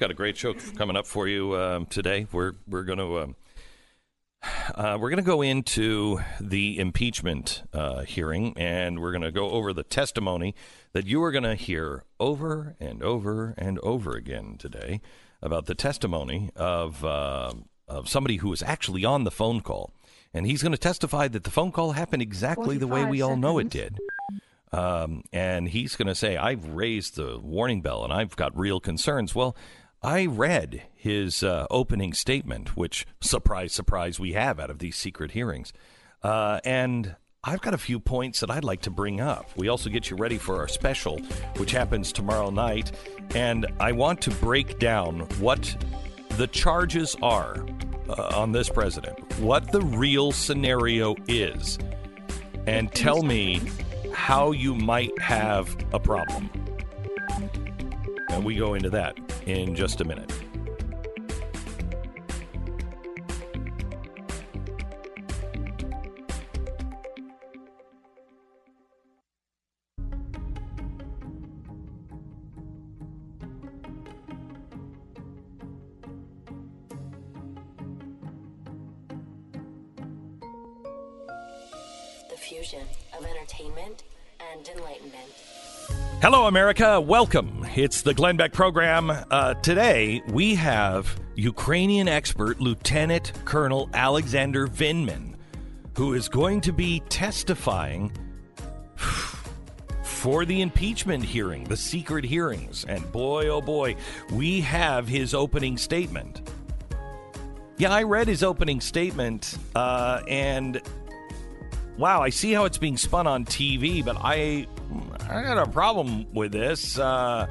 got a great show coming up for you um, today. We're we're going to um, uh, we're going to go into the impeachment uh, hearing, and we're going to go over the testimony that you are going to hear over and over and over again today about the testimony of uh, of somebody who was actually on the phone call, and he's going to testify that the phone call happened exactly the way we all know it did. Um, and he's going to say, I've raised the warning bell and I've got real concerns. Well, I read his uh, opening statement, which, surprise, surprise, we have out of these secret hearings. Uh, and I've got a few points that I'd like to bring up. We also get you ready for our special, which happens tomorrow night. And I want to break down what the charges are uh, on this president, what the real scenario is, and tell me how you might have a problem. And we go into that in just a minute. The fusion of entertainment and enlightenment. Hello, America. Welcome. It's the Glenn Beck program. Uh, today, we have Ukrainian expert Lieutenant Colonel Alexander Vindman, who is going to be testifying for the impeachment hearing, the secret hearings. And boy, oh boy, we have his opening statement. Yeah, I read his opening statement, uh, and wow, I see how it's being spun on TV, but I I got a problem with this. Uh,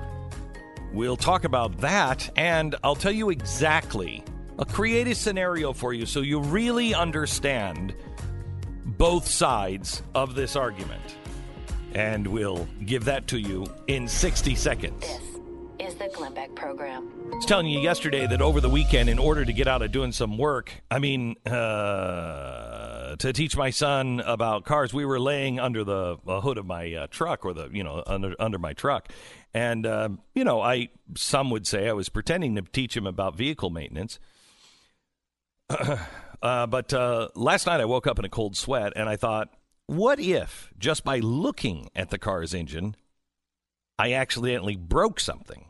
we'll talk about that, and I'll tell you exactly. I'll create a scenario for you so you really understand both sides of this argument. And we'll give that to you in 60 seconds. Is the Glenn Beck program. I was telling you yesterday that over the weekend, in order to get out of doing some work, I mean, uh, to teach my son about cars, we were laying under the hood of my uh, truck, or the you know under under my truck, and uh, you know, I some would say I was pretending to teach him about vehicle maintenance. Uh, but uh, last night I woke up in a cold sweat, and I thought, what if just by looking at the car's engine, I accidentally broke something?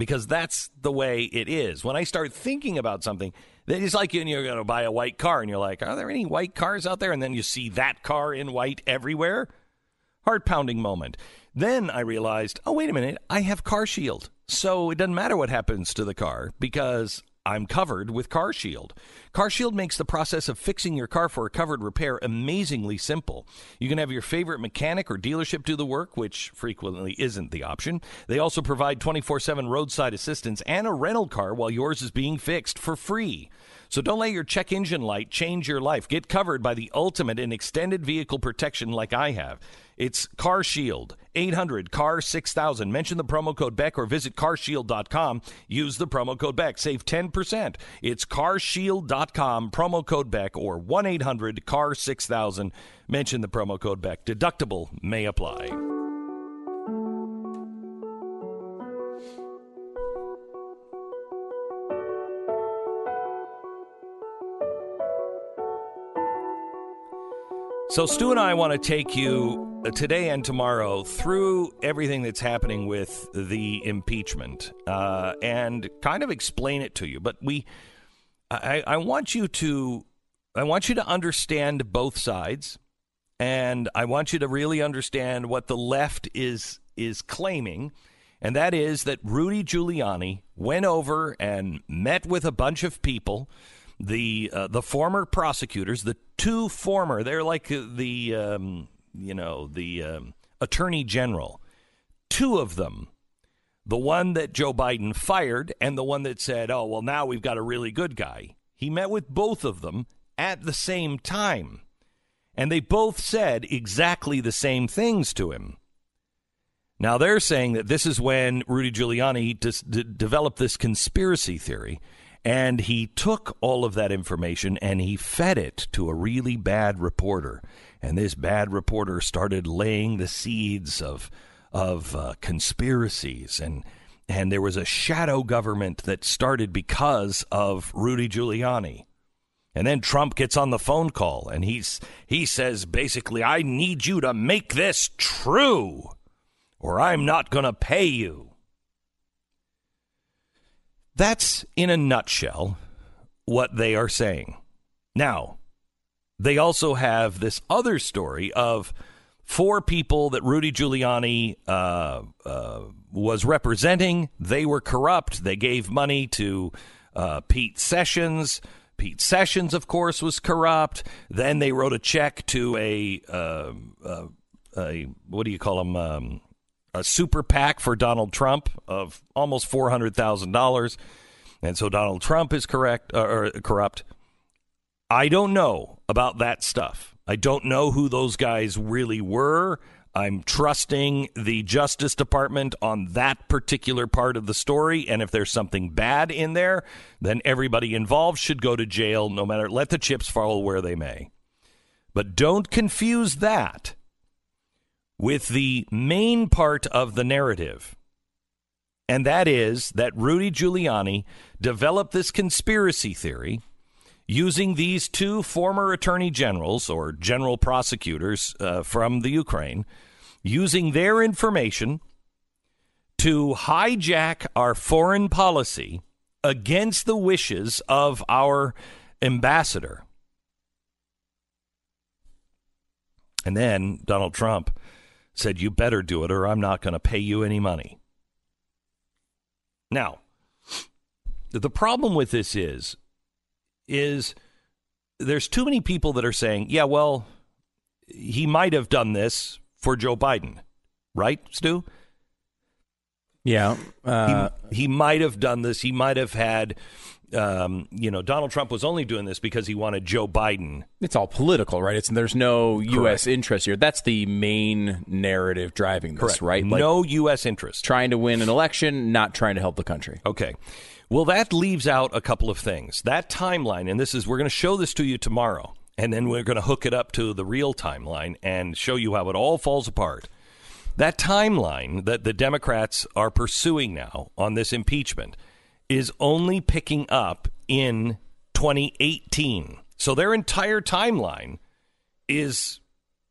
Because that's the way it is. When I start thinking about something, it's like you're going to buy a white car and you're like, are there any white cars out there? And then you see that car in white everywhere. Heart pounding moment. Then I realized, oh, wait a minute, I have Car Shield. So it doesn't matter what happens to the car because I'm covered with Car Shield. Car Shield makes the process of fixing your car for a covered repair amazingly simple. You can have your favorite mechanic or dealership do the work, which frequently isn't the option. They also provide 24 7 roadside assistance and a rental car while yours is being fixed for free. So don't let your check engine light change your life. Get covered by the ultimate in extended vehicle protection like I have. It's Car Shield, 800 CAR 6000. Mention the promo code Beck or visit carshield.com. Use the promo code Beck. Save 10%. It's carshield.com, promo code Beck, or 1 800 CAR 6000. Mention the promo code Beck. Deductible may apply. So, Stu and I want to take you today and tomorrow through everything that's happening with the impeachment uh, and kind of explain it to you. But we, I, I want you to, I want you to understand both sides, and I want you to really understand what the left is is claiming, and that is that Rudy Giuliani went over and met with a bunch of people the uh, the former prosecutors, the two former, they're like the um, you know the um, attorney general, two of them, the one that Joe Biden fired and the one that said, "Oh well, now we've got a really good guy." He met with both of them at the same time, and they both said exactly the same things to him. Now they're saying that this is when Rudy Giuliani dis- d- developed this conspiracy theory and he took all of that information and he fed it to a really bad reporter. And this bad reporter started laying the seeds of of uh, conspiracies and and there was a shadow government that started because of Rudy Giuliani. And then Trump gets on the phone call and he's he says basically I need you to make this true or I'm not going to pay you. That's in a nutshell what they are saying. Now, they also have this other story of four people that Rudy Giuliani uh, uh, was representing. They were corrupt. They gave money to uh, Pete Sessions. Pete Sessions, of course, was corrupt. Then they wrote a check to a, uh, uh, a what do you call them? Um, a super PAC for Donald Trump of almost four hundred thousand dollars, and so Donald Trump is correct uh, or corrupt. I don't know about that stuff. I don't know who those guys really were. I'm trusting the Justice Department on that particular part of the story. And if there's something bad in there, then everybody involved should go to jail, no matter, let the chips fall where they may. But don't confuse that with the main part of the narrative. And that is that Rudy Giuliani developed this conspiracy theory using these two former attorney generals or general prosecutors uh, from the Ukraine, using their information to hijack our foreign policy against the wishes of our ambassador. And then Donald Trump said, You better do it, or I'm not going to pay you any money. Now, the problem with this is, is there's too many people that are saying, yeah, well, he might have done this for Joe Biden, right, Stu? Yeah. Uh, he, he might have done this. He might have had um, you know, Donald Trump was only doing this because he wanted Joe Biden. It's all political, right? It's there's no U.S. interest here. That's the main narrative driving this, Correct. right? Like no U.S. interest. Trying to win an election, not trying to help the country. Okay. Well, that leaves out a couple of things. That timeline, and this is, we're going to show this to you tomorrow, and then we're going to hook it up to the real timeline and show you how it all falls apart. That timeline that the Democrats are pursuing now on this impeachment is only picking up in 2018. So their entire timeline is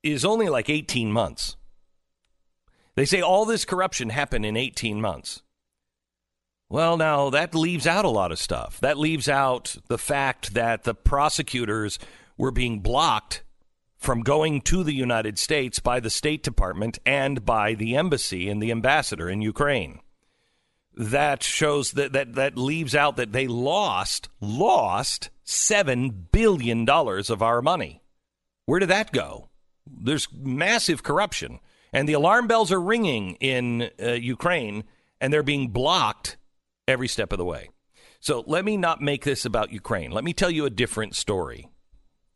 is only like 18 months. They say all this corruption happened in 18 months. Well, now that leaves out a lot of stuff. That leaves out the fact that the prosecutors were being blocked from going to the United States by the State Department and by the embassy and the ambassador in Ukraine that shows that that that leaves out that they lost lost seven billion dollars of our money. Where did that go? There's massive corruption, and the alarm bells are ringing in uh, Ukraine, and they're being blocked every step of the way. So let me not make this about Ukraine. Let me tell you a different story.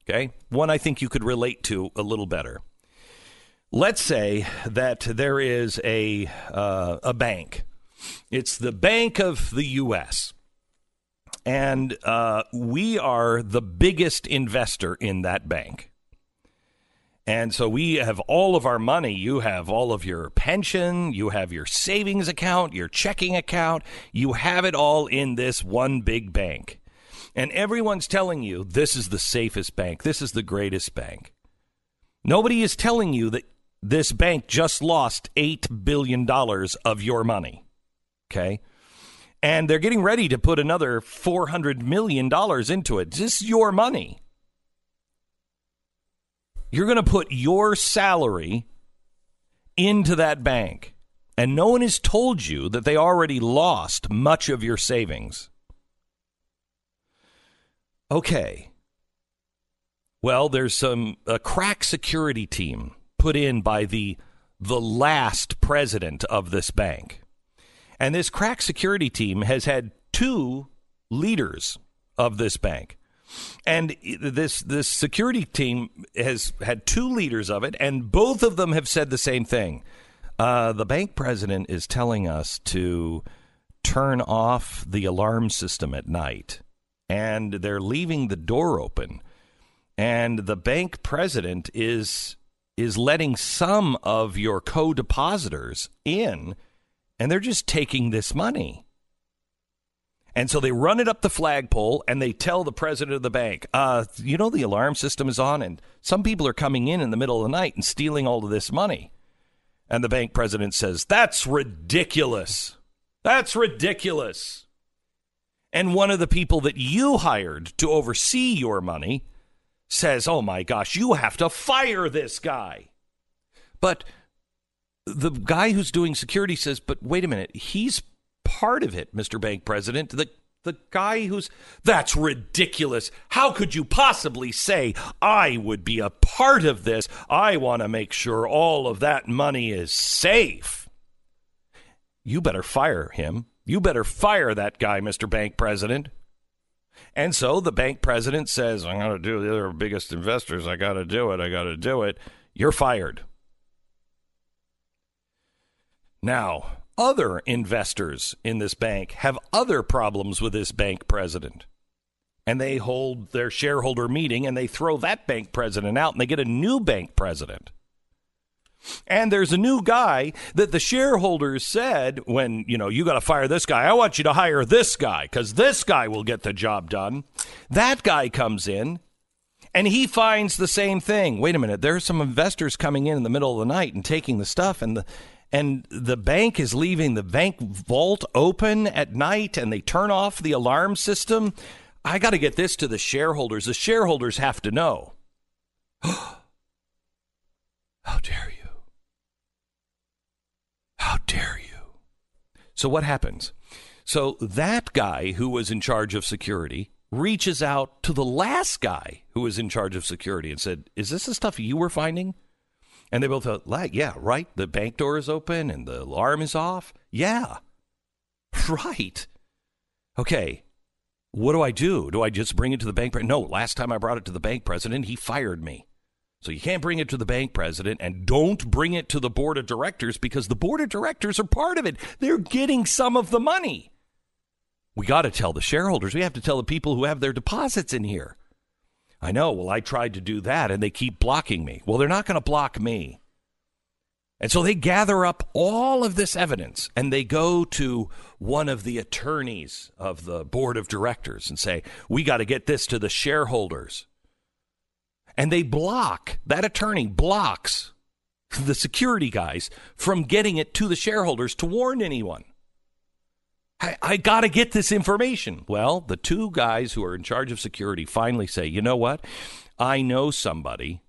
Okay, one I think you could relate to a little better. Let's say that there is a uh, a bank it's the Bank of the U.S. And uh, we are the biggest investor in that bank. And so we have all of our money. You have all of your pension, you have your savings account, your checking account. You have it all in this one big bank. And everyone's telling you this is the safest bank, this is the greatest bank. Nobody is telling you that this bank just lost $8 billion of your money. Okay. And they're getting ready to put another $400 million into it. This is your money. You're going to put your salary into that bank. And no one has told you that they already lost much of your savings. Okay. Well, there's some a crack security team put in by the the last president of this bank. And this crack security team has had two leaders of this bank. And this this security team has had two leaders of it, and both of them have said the same thing. Uh, the bank president is telling us to turn off the alarm system at night, and they're leaving the door open. And the bank president is is letting some of your co-depositors in and they're just taking this money. And so they run it up the flagpole and they tell the president of the bank, uh, you know, the alarm system is on and some people are coming in in the middle of the night and stealing all of this money. And the bank president says, that's ridiculous. That's ridiculous. And one of the people that you hired to oversee your money says, oh my gosh, you have to fire this guy. But the guy who's doing security says, but wait a minute, he's part of it, Mr. Bank President. The the guy who's that's ridiculous. How could you possibly say I would be a part of this? I want to make sure all of that money is safe. You better fire him. You better fire that guy, Mr. Bank President. And so the bank president says, I'm going to do the other biggest investors. I got to do it. I got to do it. You're fired. Now, other investors in this bank have other problems with this bank president. And they hold their shareholder meeting and they throw that bank president out and they get a new bank president. And there's a new guy that the shareholders said when, you know, you got to fire this guy. I want you to hire this guy because this guy will get the job done. That guy comes in and he finds the same thing. Wait a minute, there are some investors coming in in the middle of the night and taking the stuff, and the and the bank is leaving the bank vault open at night and they turn off the alarm system. I got to get this to the shareholders. The shareholders have to know. How dare you? How dare you? So, what happens? So, that guy who was in charge of security reaches out to the last guy who was in charge of security and said, Is this the stuff you were finding? And they both thought, yeah, right. The bank door is open and the alarm is off. Yeah, right. Okay, what do I do? Do I just bring it to the bank? Pre- no, last time I brought it to the bank president, he fired me. So you can't bring it to the bank president and don't bring it to the board of directors because the board of directors are part of it. They're getting some of the money. We got to tell the shareholders. We have to tell the people who have their deposits in here. I know. Well, I tried to do that and they keep blocking me. Well, they're not going to block me. And so they gather up all of this evidence and they go to one of the attorneys of the board of directors and say, We got to get this to the shareholders. And they block, that attorney blocks the security guys from getting it to the shareholders to warn anyone. I, I got to get this information. Well, the two guys who are in charge of security finally say, you know what? I know somebody.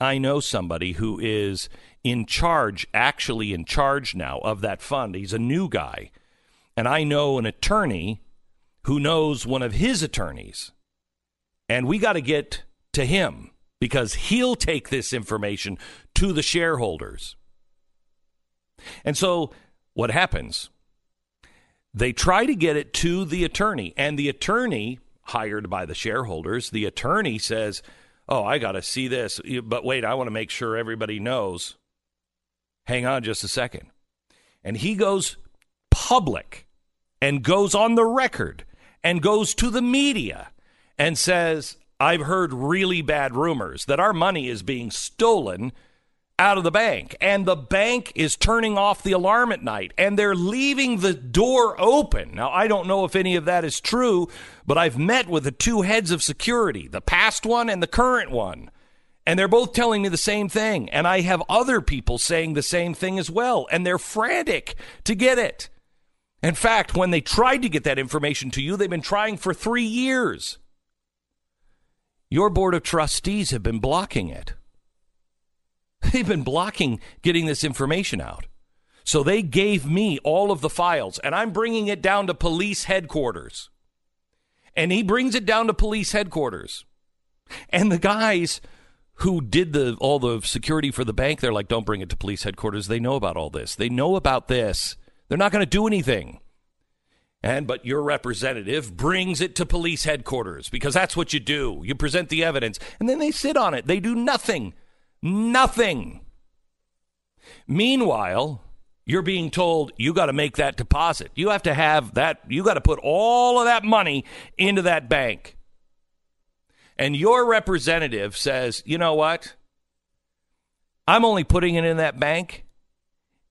I know somebody who is in charge, actually in charge now of that fund. He's a new guy. And I know an attorney who knows one of his attorneys. And we got to get to him because he'll take this information to the shareholders. And so what happens? They try to get it to the attorney, and the attorney, hired by the shareholders, the attorney says, Oh, I got to see this. But wait, I want to make sure everybody knows. Hang on just a second. And he goes public and goes on the record and goes to the media and says, I've heard really bad rumors that our money is being stolen out of the bank and the bank is turning off the alarm at night and they're leaving the door open. Now, I don't know if any of that is true, but I've met with the two heads of security, the past one and the current one. And they're both telling me the same thing. And I have other people saying the same thing as well. And they're frantic to get it. In fact, when they tried to get that information to you, they've been trying for three years. Your board of trustees have been blocking it. They've been blocking getting this information out. So they gave me all of the files, and I'm bringing it down to police headquarters. And he brings it down to police headquarters. And the guys who did the all the security for the bank, they're like, don't bring it to police headquarters. They know about all this. They know about this. They're not going to do anything. And but your representative brings it to police headquarters because that's what you do. You present the evidence, and then they sit on it. They do nothing. Nothing. Meanwhile, you're being told you got to make that deposit. You have to have that, you got to put all of that money into that bank. And your representative says, you know what? I'm only putting it in that bank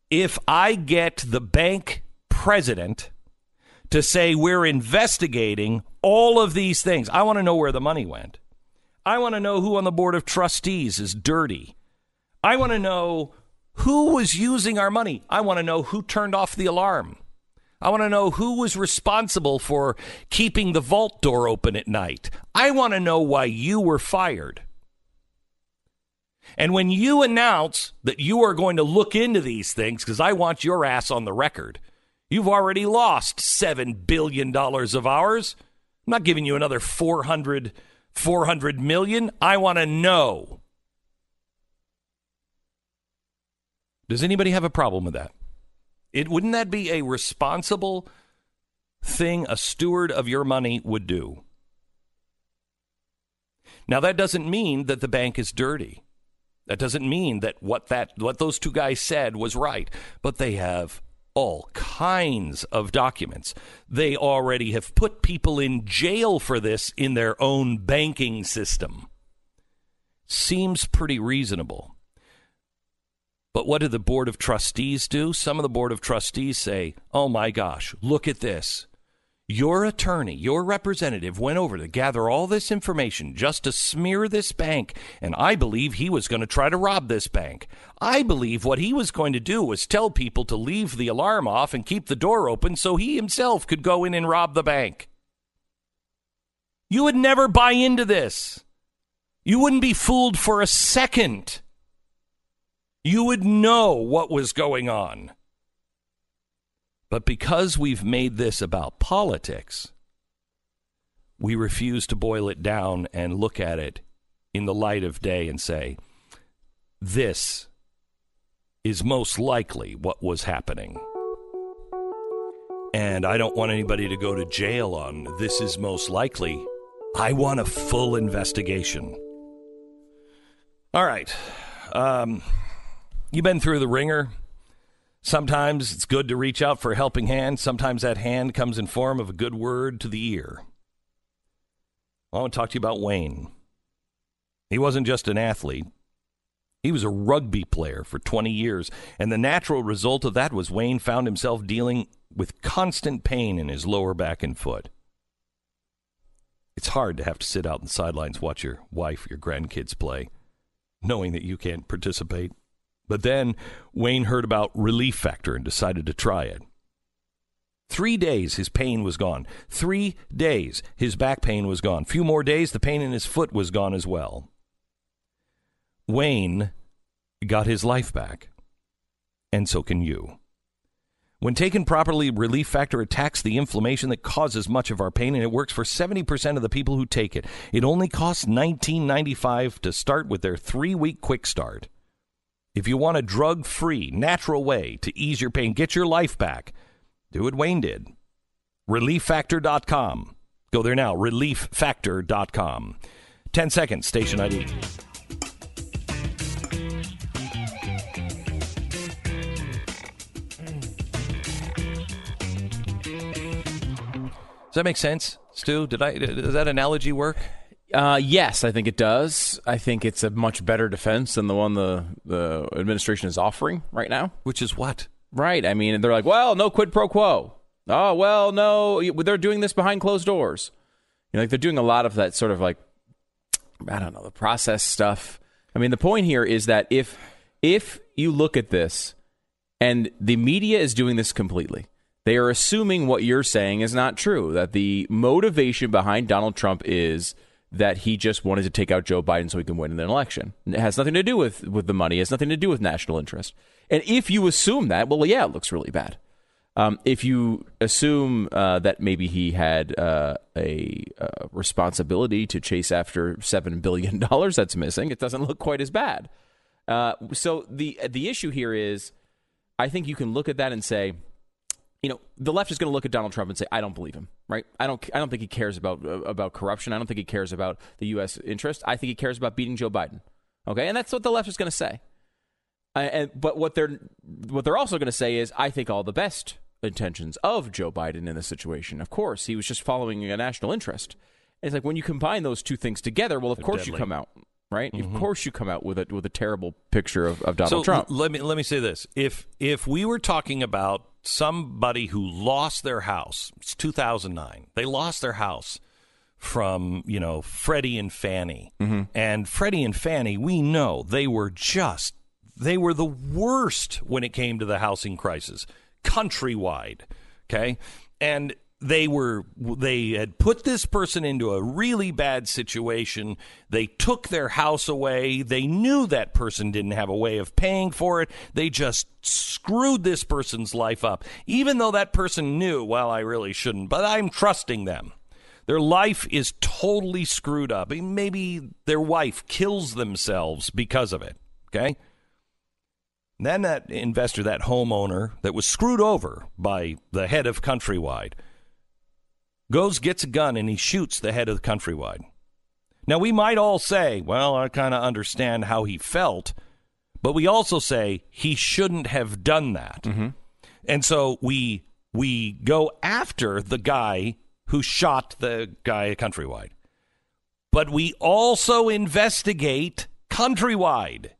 if I get the bank president to say we're investigating all of these things. I want to know where the money went. I want to know who on the board of trustees is dirty. I want to know who was using our money. I want to know who turned off the alarm. I want to know who was responsible for keeping the vault door open at night. I want to know why you were fired. And when you announce that you are going to look into these things, because I want your ass on the record, you've already lost $7 billion of ours. I'm not giving you another 400, 400 million. I want to know. Does anybody have a problem with that? It wouldn't that be a responsible thing a steward of your money would do? Now that doesn't mean that the bank is dirty. That doesn't mean that what that what those two guys said was right, but they have all kinds of documents. They already have put people in jail for this in their own banking system. Seems pretty reasonable. But what did the Board of Trustees do? Some of the Board of Trustees say, oh my gosh, look at this. Your attorney, your representative went over to gather all this information just to smear this bank, and I believe he was going to try to rob this bank. I believe what he was going to do was tell people to leave the alarm off and keep the door open so he himself could go in and rob the bank. You would never buy into this. You wouldn't be fooled for a second. You would know what was going on. But because we've made this about politics, we refuse to boil it down and look at it in the light of day and say, this is most likely what was happening. And I don't want anybody to go to jail on this is most likely. I want a full investigation. All right. Um, you've been through the ringer. Sometimes it's good to reach out for a helping hand. Sometimes that hand comes in form of a good word to the ear. I want to talk to you about Wayne. He wasn't just an athlete. He was a rugby player for 20 years, and the natural result of that was Wayne found himself dealing with constant pain in his lower back and foot. It's hard to have to sit out in the sidelines, watch your wife, your grandkids play, knowing that you can't participate. But then Wayne heard about Relief Factor and decided to try it. Three days, his pain was gone. Three days, his back pain was gone. Few more days, the pain in his foot was gone as well. Wayne got his life back, and so can you. When taken properly, Relief Factor attacks the inflammation that causes much of our pain, and it works for 70% of the people who take it. It only costs $19.95 to start with their three week quick start. If you want a drug free, natural way to ease your pain, get your life back, do what Wayne did. ReliefFactor.com. Go there now, ReliefFactor.com. 10 seconds, station ID. Does that make sense, Stu? Did I does that analogy work? Uh, yes, I think it does. I think it's a much better defense than the one the the administration is offering right now. Which is what? Right. I mean, they're like, well, no quid pro quo. Oh, well, no, they're doing this behind closed doors. You know, like they're doing a lot of that sort of like, I don't know, the process stuff. I mean, the point here is that if if you look at this, and the media is doing this completely, they are assuming what you're saying is not true. That the motivation behind Donald Trump is that he just wanted to take out Joe Biden so he can win in an election. It has nothing to do with, with the money. It has nothing to do with national interest. And if you assume that, well, yeah, it looks really bad. Um, if you assume uh, that maybe he had uh, a uh, responsibility to chase after seven billion dollars that's missing, it doesn't look quite as bad. Uh, so the the issue here is, I think you can look at that and say, you know, the left is going to look at Donald Trump and say, "I don't believe him." Right? I don't. I don't think he cares about uh, about corruption. I don't think he cares about the U.S. interest. I think he cares about beating Joe Biden. Okay, and that's what the left is going to say. Uh, and but what they're what they're also going to say is, I think all the best intentions of Joe Biden in this situation. Of course, he was just following a national interest. And it's like when you combine those two things together, well, of They're course deadly. you come out right. Mhm. Of course you come out with a with a terrible picture of, of Donald so Trump. l- let me let me say this: if if we were talking about somebody who lost their house. It's 2009. They lost their house from, you know, Freddie and Fannie. Mm-hmm. And Freddie and Fannie, we know they were just, they were the worst when it came to the housing crisis countrywide. Okay. And they were they had put this person into a really bad situation. They took their house away. They knew that person didn't have a way of paying for it. They just screwed this person's life up. Even though that person knew well I really shouldn't but I'm trusting them. Their life is totally screwed up. Maybe their wife kills themselves because of it okay? Then that investor that homeowner that was screwed over by the head of countrywide goes, gets a gun, and he shoots the head of the Countrywide. Now, we might all say, well, I kind of understand how he felt, but we also say he shouldn't have done that. Mm-hmm. And so we we go after the guy who shot the guy Countrywide. But we also investigate Countrywide.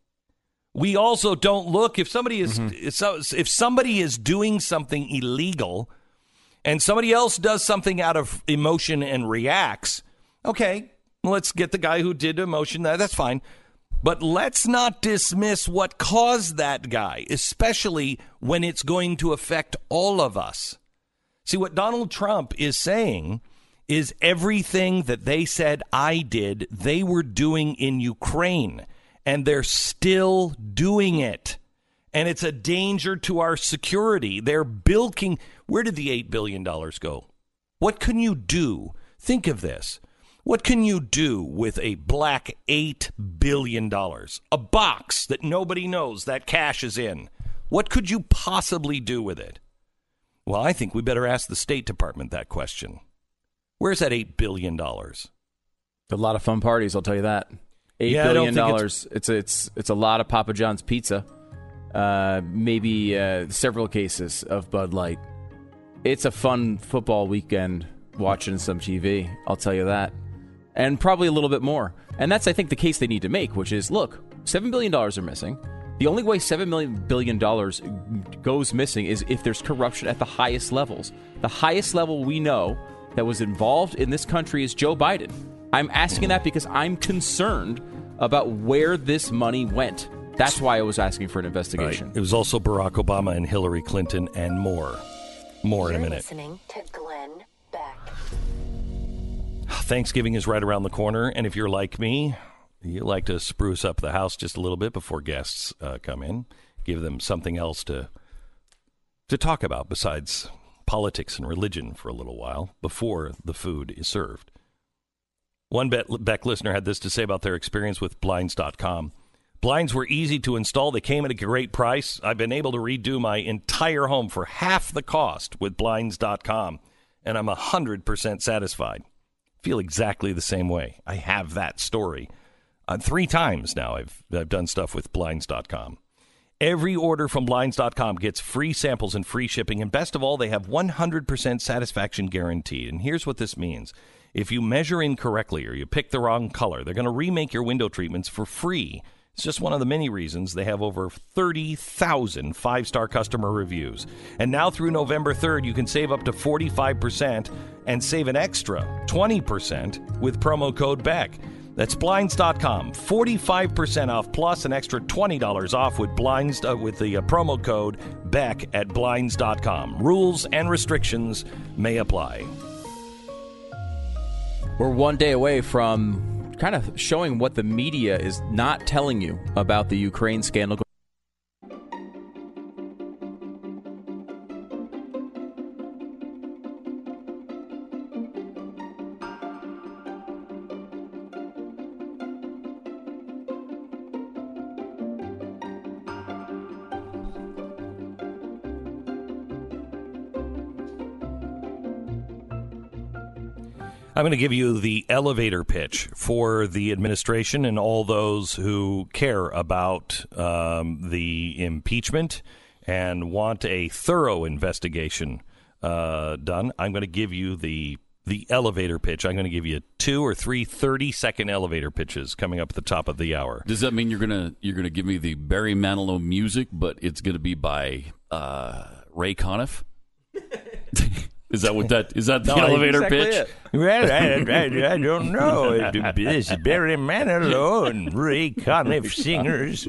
We also don't look if somebody is mm-hmm. if somebody is doing something illegal and somebody else does something out of emotion and reacts, okay, let's get the guy who did emotion. That that's fine. But let's not dismiss what caused that guy, especially when it's going to affect all of us. See, what Donald Trump is saying is everything that they said I did, they were doing in Ukraine, and they're still doing it. And it's a danger to our security. They're bilking. Where did the $8 billion go? What can you do? Think of this. What can you do with a black $8 billion? A box that nobody knows that cash is in. What could you possibly do with it? Well, I think we better ask the State Department that question. Where's that $8 billion? A lot of fun parties, I'll tell you that. Eight Yeah, billion dollars. It's, it's it's a lot of Papa John's pizza. Uh, maybe uh, several cases of Bud Light. It's a fun football weekend watching some TV. I'll tell you that, and probably a little bit more. And that's I think the case they need to make, which is look, seven billion dollars are missing. The only way seven million billion dollars goes missing is if there's corruption at the highest levels. The highest level we know that was involved in this country is Joe Biden. I'm asking that because I'm concerned about where this money went. That's why I was asking for an investigation. It was also Barack Obama and Hillary Clinton and more. More in a You're minute. listening to Glenn Beck. Thanksgiving is right around the corner, and if you're like me, you like to spruce up the house just a little bit before guests uh, come in, give them something else to to talk about besides politics and religion for a little while before the food is served. One Beck listener had this to say about their experience with Blinds.com. Blinds were easy to install. They came at a great price. I've been able to redo my entire home for half the cost with Blinds.com, and I'm 100% satisfied. Feel exactly the same way. I have that story. Uh, three times now I've, I've done stuff with Blinds.com. Every order from Blinds.com gets free samples and free shipping, and best of all, they have 100% satisfaction guaranteed. And here's what this means if you measure incorrectly or you pick the wrong color, they're going to remake your window treatments for free. It's just one of the many reasons they have over 30,000 five star customer reviews. And now through November 3rd, you can save up to 45% and save an extra 20% with promo code BECK. That's blinds.com. 45% off plus an extra $20 off with blinds uh, with the uh, promo code BECK at blinds.com. Rules and restrictions may apply. We're one day away from kind of showing what the media is not telling you about the Ukraine scandal. I'm going to give you the elevator pitch for the administration and all those who care about um, the impeachment and want a thorough investigation uh, done. I'm going to give you the the elevator pitch. I'm going to give you two or three 30 second elevator pitches coming up at the top of the hour. Does that mean you're gonna you're gonna give me the Barry Manilow music, but it's gonna be by uh, Ray Conniff? is that what that is? That the No, elevator exactly pitch? it. Well, I, I, I don't know. This is Barry Manilow and Ray Conniff singers.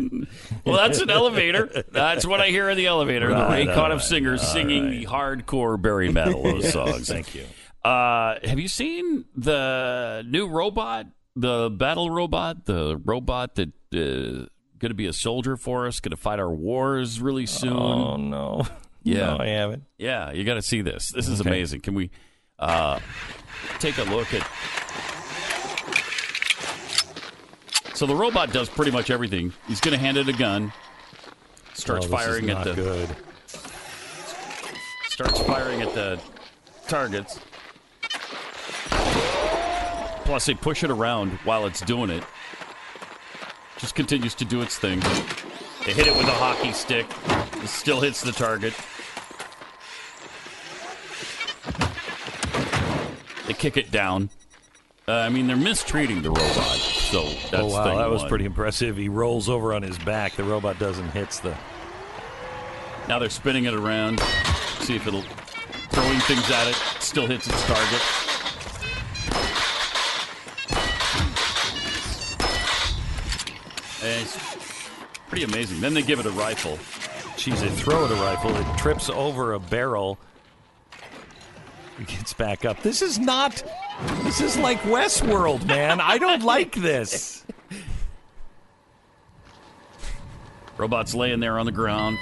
Well, that's an elevator. That's what I hear in the elevator. the Right, Ray Conniff right, singers singing the hardcore Barry Manilow songs. Thank you. Uh, have you seen the new robot, the battle robot, the robot that uh, going to be a soldier for us, going to fight our wars really soon? Oh no. Yeah. No, I haven't. Yeah, you got to see this. This is Okay. amazing. Can we uh, take a look at? So the robot does pretty much everything. He's going to hand it a gun, starts Oh, this is firing at not the good. starts firing at the targets. Plus, they push it around while it's doing it. Just continues to do its thing. They hit it with a hockey stick. It still hits the target. They kick it down. Uh, I mean, they're mistreating the robot. So that's Oh wow, that was one. pretty impressive. He rolls over on his back. The robot doesn't hits the. Now they're spinning it around. See if it'll throwing things at it. Still hits its target. And it's pretty amazing. Then they give it a rifle. Geez, they throw it a rifle. It trips over a barrel. Gets back up. This is not. This is like Westworld, man. I don't like this. Robot's laying there on the ground.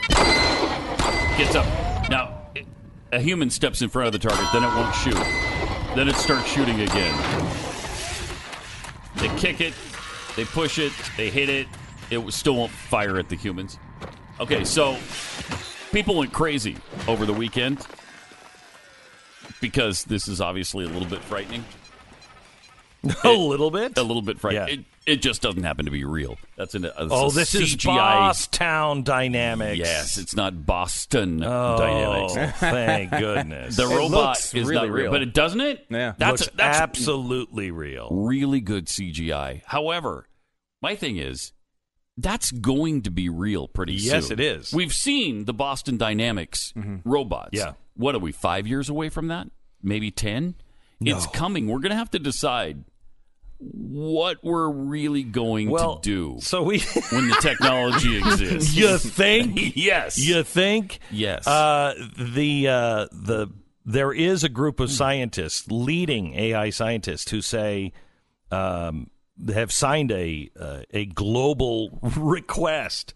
Gets up. Now, a human steps in front of the target, then it won't shoot. Then it starts shooting again. They kick it, they push it, they hit it. It still won't fire at the humans. Okay, so people went crazy over the weekend because this is obviously a little bit frightening. a little bit. A little bit frightening. Yeah. It, it just doesn't happen to be real. That's an. That's Oh, a this is CGI Boss Town Dynamics. Yes, it's not Boston Oh, dynamics. thank goodness. The It robot looks is really not real, real. but it doesn't it? Yeah. that's Looks that's absolutely real. really good CGI. However, my thing is that's going to be real pretty soon. Yes, it is. We've seen the Boston Dynamics mm-hmm. robots. Yeah. What are we? Five years away from that? Maybe ten? It's coming. We're going to have to decide what we're really going Well, to do so we. when the technology exists. you think? yes. You think? Yes. Uh, the uh, the there is a group of scientists, leading AI scientists, who say um, have signed a uh, a global request: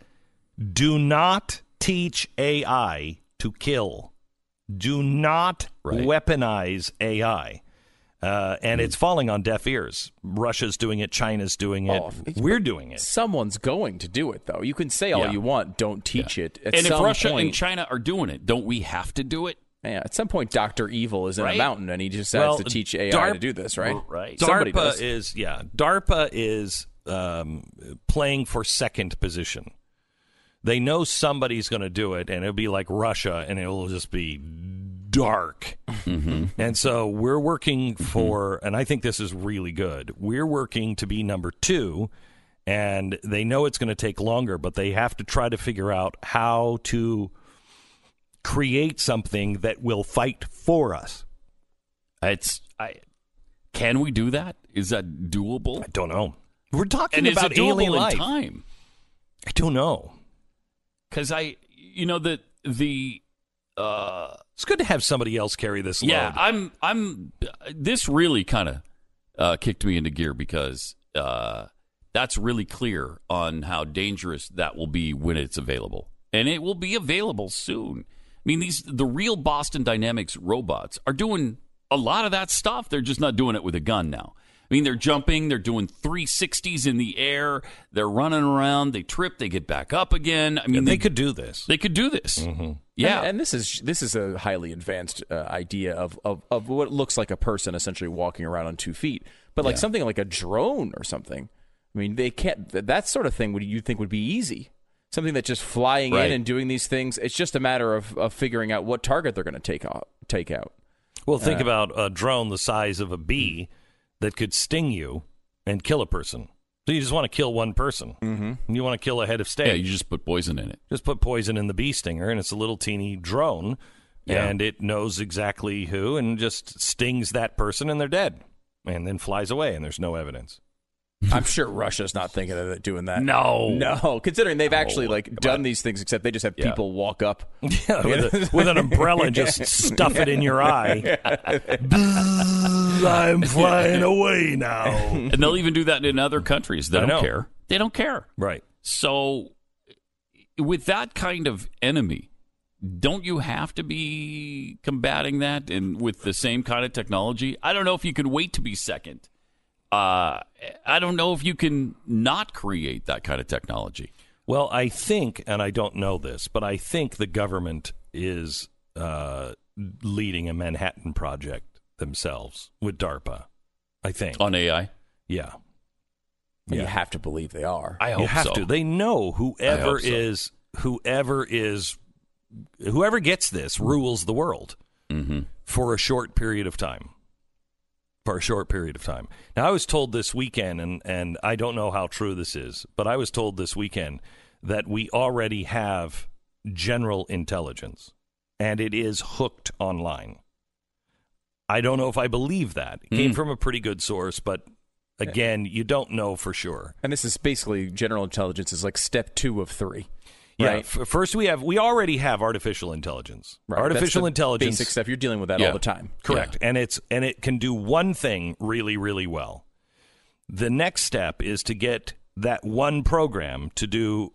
do not teach AI to kill. Do not Right. weaponize AI. Uh, and it's falling on deaf ears. Russia's doing it. China's doing it. Oh, We're doing it. Someone's going to do it, though. You can say all Yeah. you want, don't teach it. At and if Russia point, and China are doing it, don't we have to do it? yeah, at some point, Doctor Evil is in Right? a mountain, and he decides Well, to teach AI DARP to do this, right? Right. Somebody DARPA does. is yeah. DARPA is um, playing for second position. They know somebody's going to do it, and it'll be like Russia, and it'll just be dark. Mm-hmm. And so we're working mm-hmm. for, and I think this is really good. We're working to be number two, and they know it's going to take longer, but they have to try to figure out how to create something that will fight for us. It's I. Can we do that? Is that doable? I don't know. We're talking And about alien life. time? I don't know. Because I, you know, the the. Uh, It's good to have somebody else carry this load. yeah, I'm. I'm. This really kind of uh, kicked me into gear because uh, that's really clear on how dangerous that will be when it's available, and it will be available soon. I mean, these the real Boston Dynamics robots are doing a lot of that stuff. They're just not doing it with a gun now. I mean, they're jumping, they're doing 360s in the air, they're running around, they trip, they get back up again. I mean, they, could do this. they could do this. Mm-hmm. Yeah, and, and this is this is a highly advanced uh, idea of, of of what looks like a person essentially walking around on two feet, but like something like a drone or something. I mean, they can't. th- That sort of thing would you think would be easy? Something that's just flying Right. in and doing these things. It's just a matter of, of figuring out what target they're going to take out. Take out. Well, Uh, think about a drone the size of a bee that could sting you and kill a person. So you just want to kill one person. Mm-hmm. You want to kill a head of state. Yeah, you just put poison in it. just put poison in the bee stinger, and it's a little teeny drone, Yeah. and it knows exactly who, and just stings that person, and they're dead, and then flies away, and there's no evidence. I'm sure Russia's not thinking of it, doing that. No. No, considering they've actually like come done on. these things, except they just have Yeah. people walk up. Yeah, with, a, with an umbrella, and just stuff it in your eye. I'm flying away now. And they'll even do that in other countries. They I don't know. care. They don't care. Right. So, with that kind of enemy, don't you have to be combating that and with the same kind of technology? I don't know if you can wait to be second. Uh, I don't know if you can not create that kind of technology. Well, I think, and I don't know this, but I think the government is uh, leading a Manhattan project themselves with DARPA. I think. On AI, Yeah. You have to believe they are. I hope you have so. to. They know whoever so. is whoever is whoever gets this rules the world Mm-hmm. for a short period of time. For a short period of time. Now, I was told this weekend, and and I don't know how true this is, but I was told this weekend that we already have general intelligence, and it is hooked online. I don't know if I believe that. It came Mm. from a pretty good source, but again, you don't know for sure. and this is basically general intelligence is like step two of three. Yeah. Right. f- first, we have we already have artificial intelligence. Right. Artificial intelligence, basic stuff. You're dealing with that Yeah. all the time. correct, and it's and it can do one thing really, really well. The next step is to get that one program to do,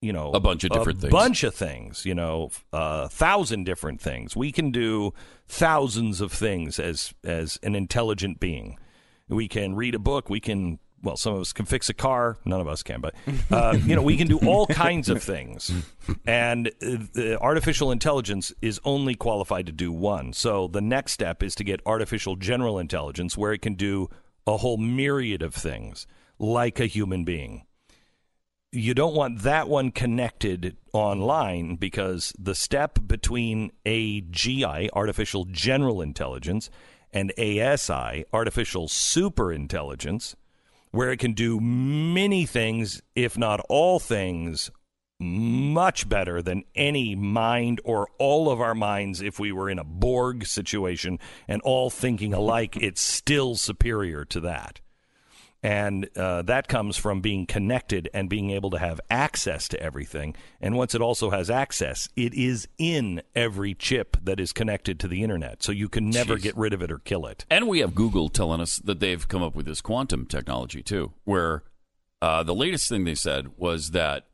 you know, A bunch of different things. bunch of things. You know, a uh, thousand different things. We can do thousands of things as as an intelligent being. We can read a book. We can. Well, some of us can fix a car. None of us can, but uh, you know, we can do all kinds of things. And uh, artificial intelligence is only qualified to do one. So the next step is to get artificial general intelligence, where it can do a whole myriad of things like a human being you don't want that one connected online because the step between AGI, artificial general intelligence, and ASI, artificial super intelligence, where it can do many things, if not all things, much better than any mind or all of our minds if we were in a Borg situation and all thinking alike, it's still superior to that. And uh, that comes from being connected and being able to have access to everything. And once it also has access, it is in every chip that is connected to the internet. So you can never Jeez. get rid of it or kill it. And we have Google telling us that they've come up with this quantum technology too, where uh, the latest thing they said was that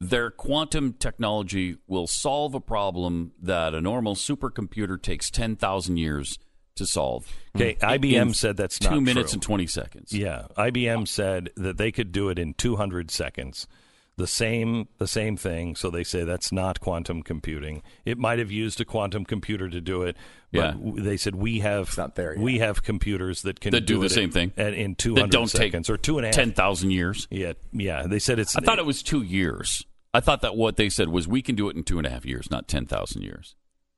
their quantum technology will solve a problem that a normal supercomputer takes 10,000 years to solve. Hmm. Okay, IBM In said that's two not minutes true. and 20 seconds. Yeah, IBM said that they could do it in 200 seconds. The same, the same thing. So they say that's not quantum computing. It might have used a quantum computer to do it, but Yeah. they said we have not there yet. we have computers that can That do the it same thing. at, in 200 That don't take seconds or two and a half. 10,000 years. Yeah, yeah. They said it's. I thought it was two years. I thought that what they said was we can do it in two and a half years, not 10,000 years.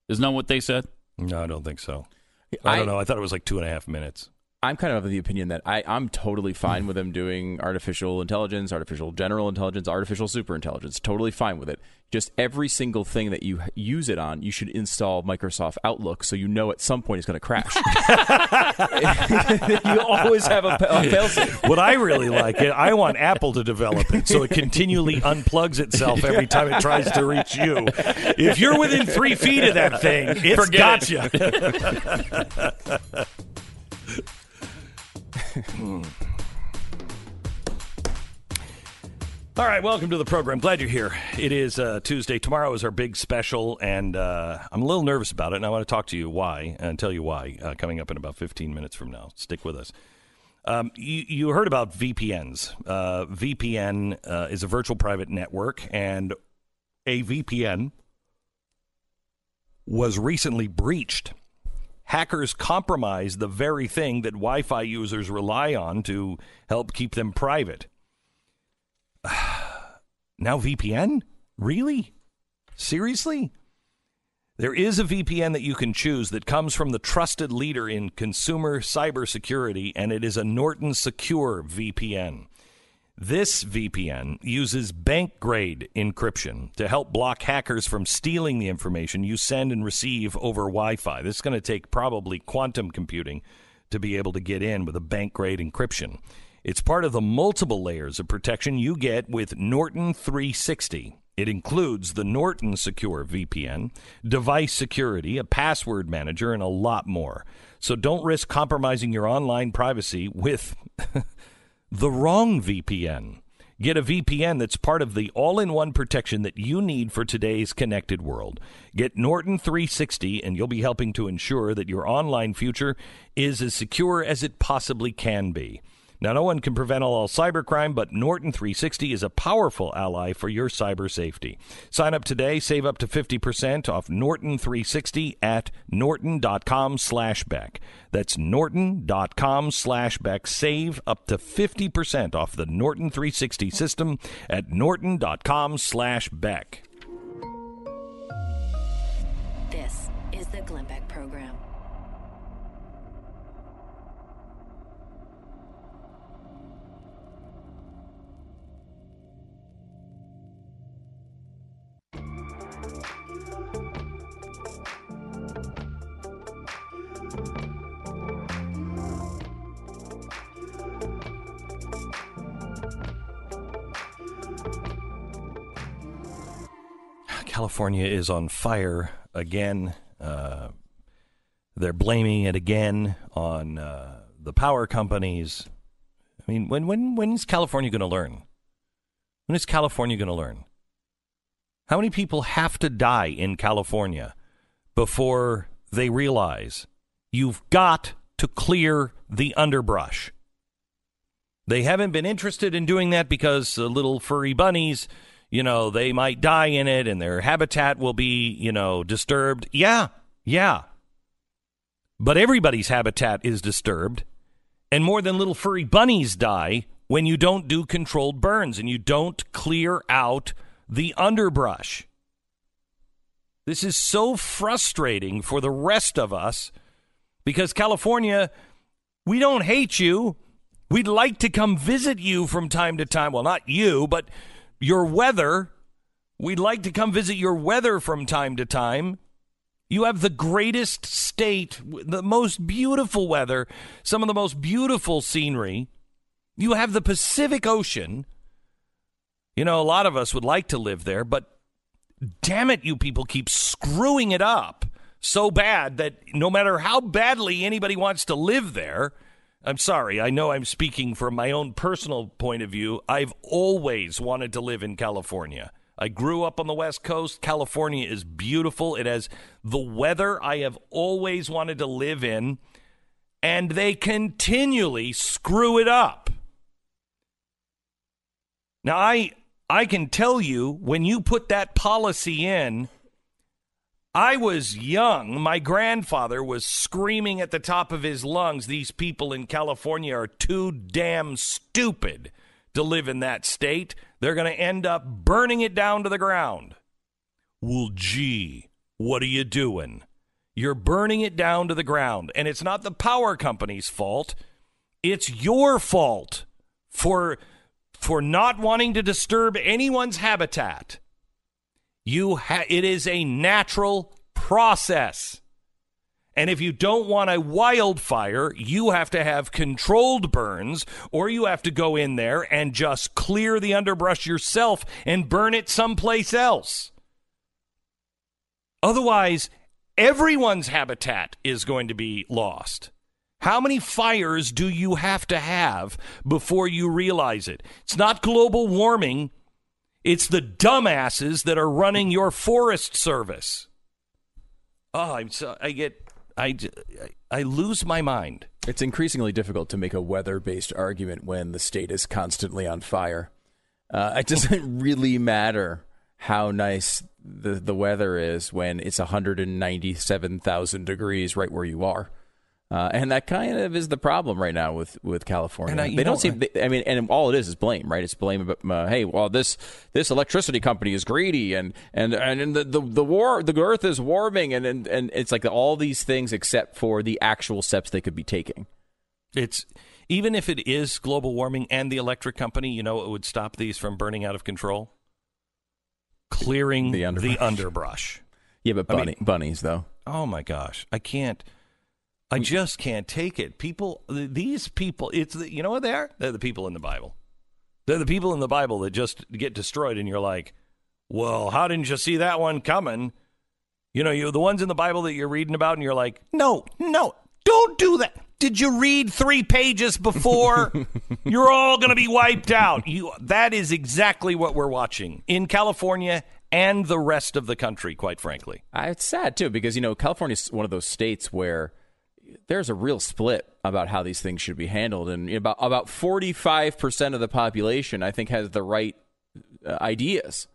Isn't that what they said? No, I don't think so. I, don't know. I thought it was like two and a half minutes. I'm kind of of the opinion that I, I'm totally fine with them doing artificial intelligence, artificial general intelligence, artificial super intelligence. Totally fine with it. Just every single thing that you use it on, you should install Microsoft Outlook so you know at some point it's going to crash. you always have a, a failsafe. What I really like, it, I want Apple to develop it so it continually unplugs itself every time it tries to reach you. If you're within three feet of that thing, it's Forget gotcha. All right, welcome to the program. Glad you're here. It is uh, Tuesday. Tomorrow is our big special, and uh, I'm a little nervous about it, and I want to talk to you why and tell you why uh, coming up in about 15 minutes from now. Stick with us. Um, you, you heard about VPNs. Uh, VPN uh, is a virtual private network, and a VPN was recently breached. Hackers compromise the very thing that Wi Fi users rely on to help keep them private. now, VPN? Really? Seriously? There is a VPN that you can choose that comes from the trusted leader in consumer cybersecurity, and it is a Norton Secure VPN. This VPN uses bank grade encryption to help block hackers from stealing the information you send and receive over Wi Fi. This is going to take probably quantum computing to be able to get in with a bank grade encryption. It's part of the multiple layers of protection you get with Norton 360. It includes the Norton Secure VPN, device security, a password manager, and a lot more. So don't risk compromising your online privacy with the wrong VPN. Get a VPN that's part of the all in one protection that you need for today's connected world. Get Norton 360, and you'll be helping to ensure that your online future is as secure as it possibly can be. Now, no one can prevent all cybercrime, but Norton 360 is a powerful ally for your cyber safety. Sign up today, save up to 50% off Norton 360 at norton.com slash Beck. That's norton.com slash Beck. Save up to 50% off the Norton 360 system at norton.com slash Beck. This is the Glenn California is on fire again. Uh, they're blaming it again on uh, the power companies. I mean, when when when is California going to learn? When is California going to learn? How many people have to die in California before they realize you've got to clear the underbrush? They haven't been interested in doing that because the little furry bunnies you know, they might die in it and their habitat will be, you know, disturbed. Yeah, yeah. But everybody's habitat is disturbed. And more than little furry bunnies die when you don't do controlled burns and you don't clear out the underbrush. This is so frustrating for the rest of us because California, we don't hate you. We'd like to come visit you from time to time. Well, not you, but your weather. We'd like to come visit your weather from time to time. You have the greatest state, the most beautiful weather, some of the most beautiful scenery. You have the Pacific Ocean. You know, a lot of us would like to live there, but damn it, you people keep screwing it up so bad that no matter how badly anybody wants to live there, I'm sorry. I know I'm speaking from my own personal point of view. I've always wanted to live in California. I grew up on the West Coast. California is beautiful. It has the weather I have always wanted to live in, and they continually screw it up. Now, I I can tell you when you put that policy in, I was young. My grandfather was screaming at the top of his lungs these people in California are too damn stupid to live in that state. They're going to end up burning it down to the ground. Well, gee, what are you doing? You're burning it down to the ground. And it's not the power company's fault, it's your fault for, for not wanting to disturb anyone's habitat. You ha- it is a natural process. And if you don't want a wildfire, you have to have controlled burns, or you have to go in there and just clear the underbrush yourself and burn it someplace else. Otherwise, everyone's habitat is going to be lost. How many fires do you have to have before you realize it? It's not global warming. It's the dumbasses that are running your forest service. Oh, I'm so I get I I lose my mind. It's increasingly difficult to make a weather-based argument when the state is constantly on fire. Uh, it doesn't really matter how nice the the weather is when it's 197,000 degrees right where you are. Uh, and that kind of is the problem right now with, with California. I, they don't seem. They, I mean, and all it is is blame, right? It's blame. But uh, hey, well, this this electricity company is greedy, and and and the, the the war, the Earth is warming, and, and and it's like all these things except for the actual steps they could be taking. It's even if it is global warming and the electric company, you know, it would stop these from burning out of control. Clearing The underbrush. the underbrush. Yeah, but I mean- bunnies though. Oh my gosh, I can't. I just can't take it. People, these people, it's the, you know what they are? They're the people in the Bible. They're the people in the Bible that just get destroyed, and you're like, well, how didn't you see that one coming? You know, you the ones in the Bible that you're reading about, and you're like, no, no, don't do that. Did you read three pages before? you're all going to be wiped out. You that is exactly what we're watching in California and the rest of the country. Quite frankly. Uh, it's sad too because you know California is one of those states where there's a real split about how these things should be handled, and about about 45 percent of the population, I think, has the right uh, ideas.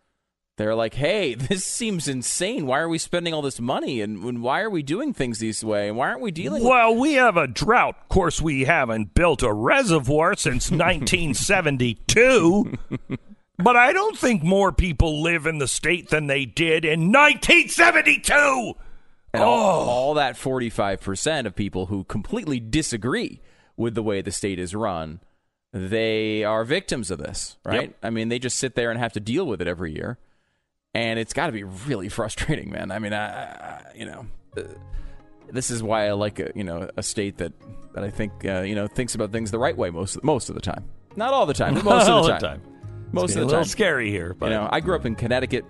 They're like, "Hey, this seems insane. Why are we spending all this money, and, and why are we doing things this way, and why aren't we dealing?" with Well, we have a drought. Of course, we haven't built a reservoir since 1972. but I don't think more people live in the state than they did in 1972. And all, all that 45% of people who completely disagree with the way the state is run, they are victims of this, right? Yep. I mean, they just sit there and have to deal with it every year. And it's got to be really frustrating, man. I mean, I, I you know, uh, this is why I like a, you know, a state that that I think uh, you know thinks about things the right way most most of the time. Not all the time, but most of the time, the time. time. Most It's of a little time. scary here, but You know, I grew up in Connecticut.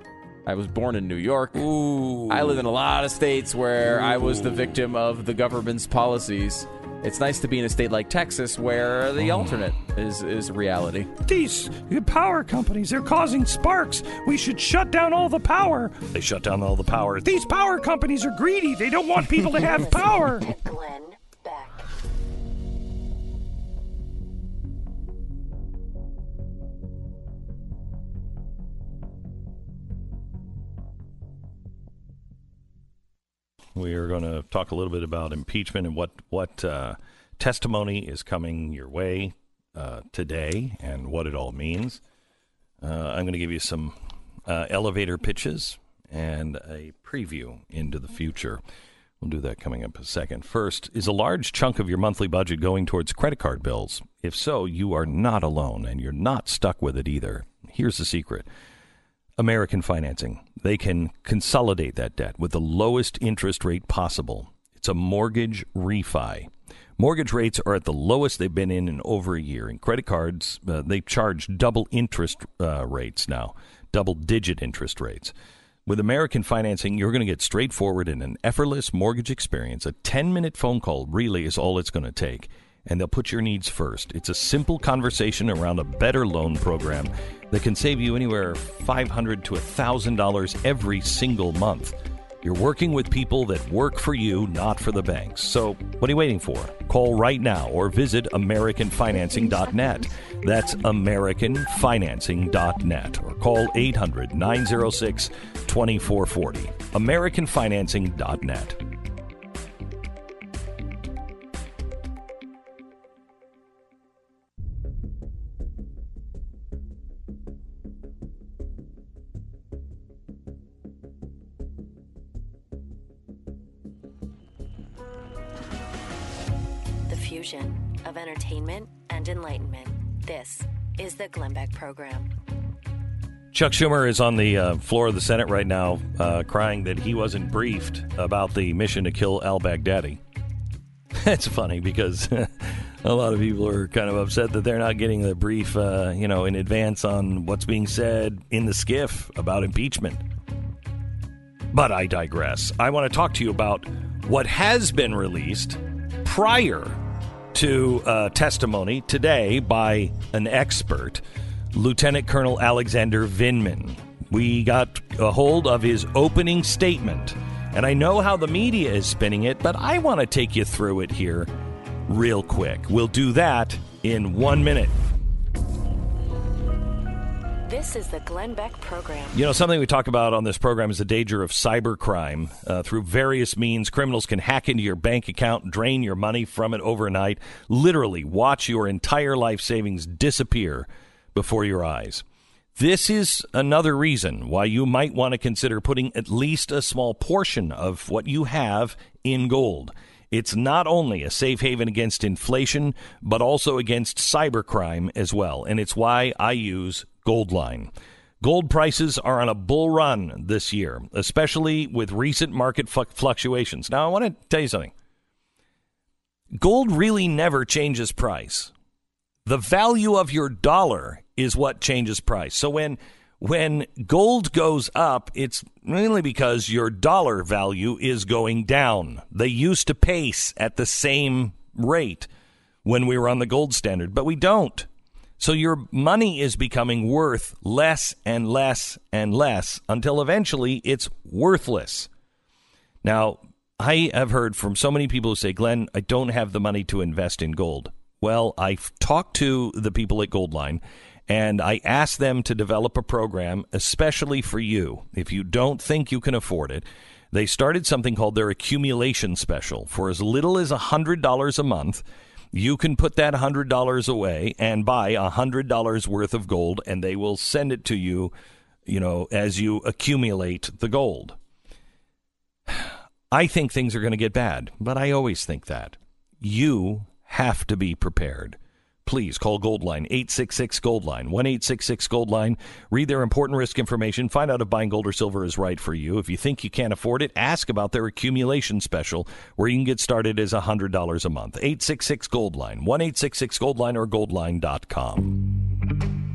I was born in New York. Ooh. I live in a lot of states where I was the victim of the government's policies. It's nice to be in a state like Texas where the oh. alternate is is reality. These power companies, they're causing sparks. We should shut down all the power. They shut down all the power. These power companies are greedy. They don't want people to have power. Glenn We are going to talk a little bit about impeachment and what what uh, testimony is coming your way uh, today and what it all means. Uh, I'm going to give you some uh, elevator pitches and a preview into the future. We'll do that coming up a second. First, is a large chunk of your monthly budget going towards credit card bills? If so, you are not alone and you're not stuck with it either. Here's the secret. American Financing. They can consolidate that debt with the lowest interest rate possible. It's a mortgage refi. Mortgage rates are at the lowest they've been in in over a year. And credit cards, uh, they charge double interest uh, rates now, double digit interest rates. With American Financing, you're going to get straightforward and an effortless mortgage experience. A 10 minute phone call really is all it's going to take. And they'll put your needs first. It's a simple conversation around a better loan program that can save you anywhere $500 to $1,000 every single month. You're working with people that work for you, not for the banks. So, what are you waiting for? Call right now or visit AmericanFinancing.net. That's AmericanFinancing.net or call 800 906 2440. AmericanFinancing.net. fusion of entertainment and enlightenment. This is the Glenn Beck Program. Chuck Schumer is on the uh, floor of the Senate right now, uh, crying that he wasn't briefed about the mission to kill al Baghdadi. it's funny because a lot of people are kind of upset that they're not getting the brief, uh, you know, in advance on what's being said in the SCIF about impeachment. But I digress. I want to talk to you about what has been released prior to uh, testimony today by an expert, Lieutenant Colonel Alexander Vindman. We got a hold of his opening statement, and I know how the media is spinning it, but I want to take you through it here real quick. We'll do that in one minute. This is the Glenn Beck Program. You know, something we talk about on this program is the danger of cybercrime. Uh, through various means, criminals can hack into your bank account, drain your money from it overnight, literally watch your entire life savings disappear before your eyes. This is another reason why you might want to consider putting at least a small portion of what you have in gold. It's not only a safe haven against inflation, but also against cybercrime as well. And it's why I use Goldline. Gold prices are on a bull run this year, especially with recent market fluctuations. Now, I want to tell you something. Gold really never changes price. The value of your dollar is what changes price. So when when gold goes up, it's mainly because your dollar value is going down. They used to pace at the same rate when we were on the gold standard, but we don't. So your money is becoming worth less and less and less until eventually it's worthless. Now, I have heard from so many people who say, Glenn, I don't have the money to invest in gold. Well, I've talked to the people at Goldline and I asked them to develop a program especially for you. If you don't think you can afford it, they started something called their accumulation special. For as little as $100 a month, you can put that $100 away and buy $100 worth of gold and they will send it to you, you know, as you accumulate the gold. I think things are going to get bad, but I always think that. You have to be prepared please call Goldline 866 Goldline 1 866 Goldline. Read their important risk information. Find out if buying gold or silver is right for you. If you think you can't afford it, ask about their accumulation special where you can get started as $100 a month. 866 Goldline 1 866 Goldline or goldline.com.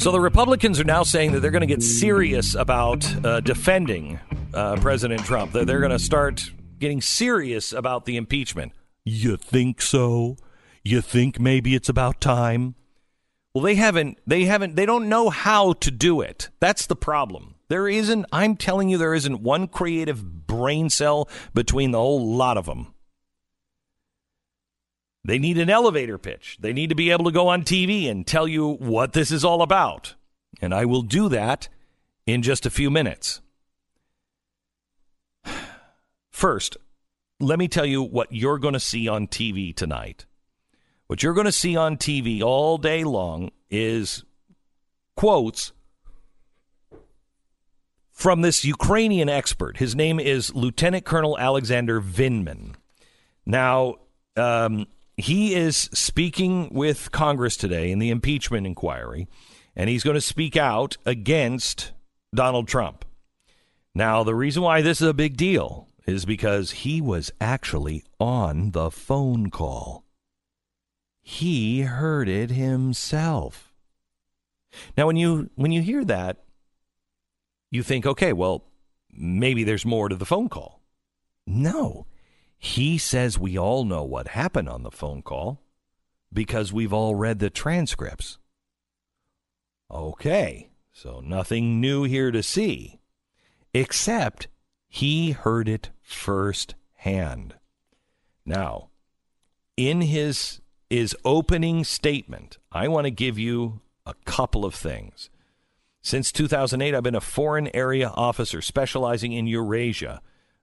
So the Republicans are now saying that they're going to get serious about uh, defending uh, President Trump. That they're going to start getting serious about the impeachment. You think so? You think maybe it's about time? Well, they haven't. They haven't. They don't know how to do it. That's the problem. There isn't. I'm telling you, there isn't one creative brain cell between the whole lot of them. They need an elevator pitch. They need to be able to go on TV and tell you what this is all about. And I will do that in just a few minutes. First, let me tell you what you're going to see on TV tonight. What you're going to see on TV all day long is quotes from this Ukrainian expert. His name is Lieutenant Colonel Alexander Vindman. Now, um, he is speaking with Congress today in the impeachment inquiry, and he's going to speak out against Donald Trump. Now, the reason why this is a big deal is because he was actually on the phone call. He heard it himself. Now, when you when you hear that, you think, okay, well, maybe there's more to the phone call. No, he says we all know what happened on the phone call because we've all read the transcripts. Okay, so nothing new here to see, except he heard it firsthand. Now, in his his opening statement, I want to give you a couple of things. Since 2008, I've been a foreign area officer specializing in Eurasia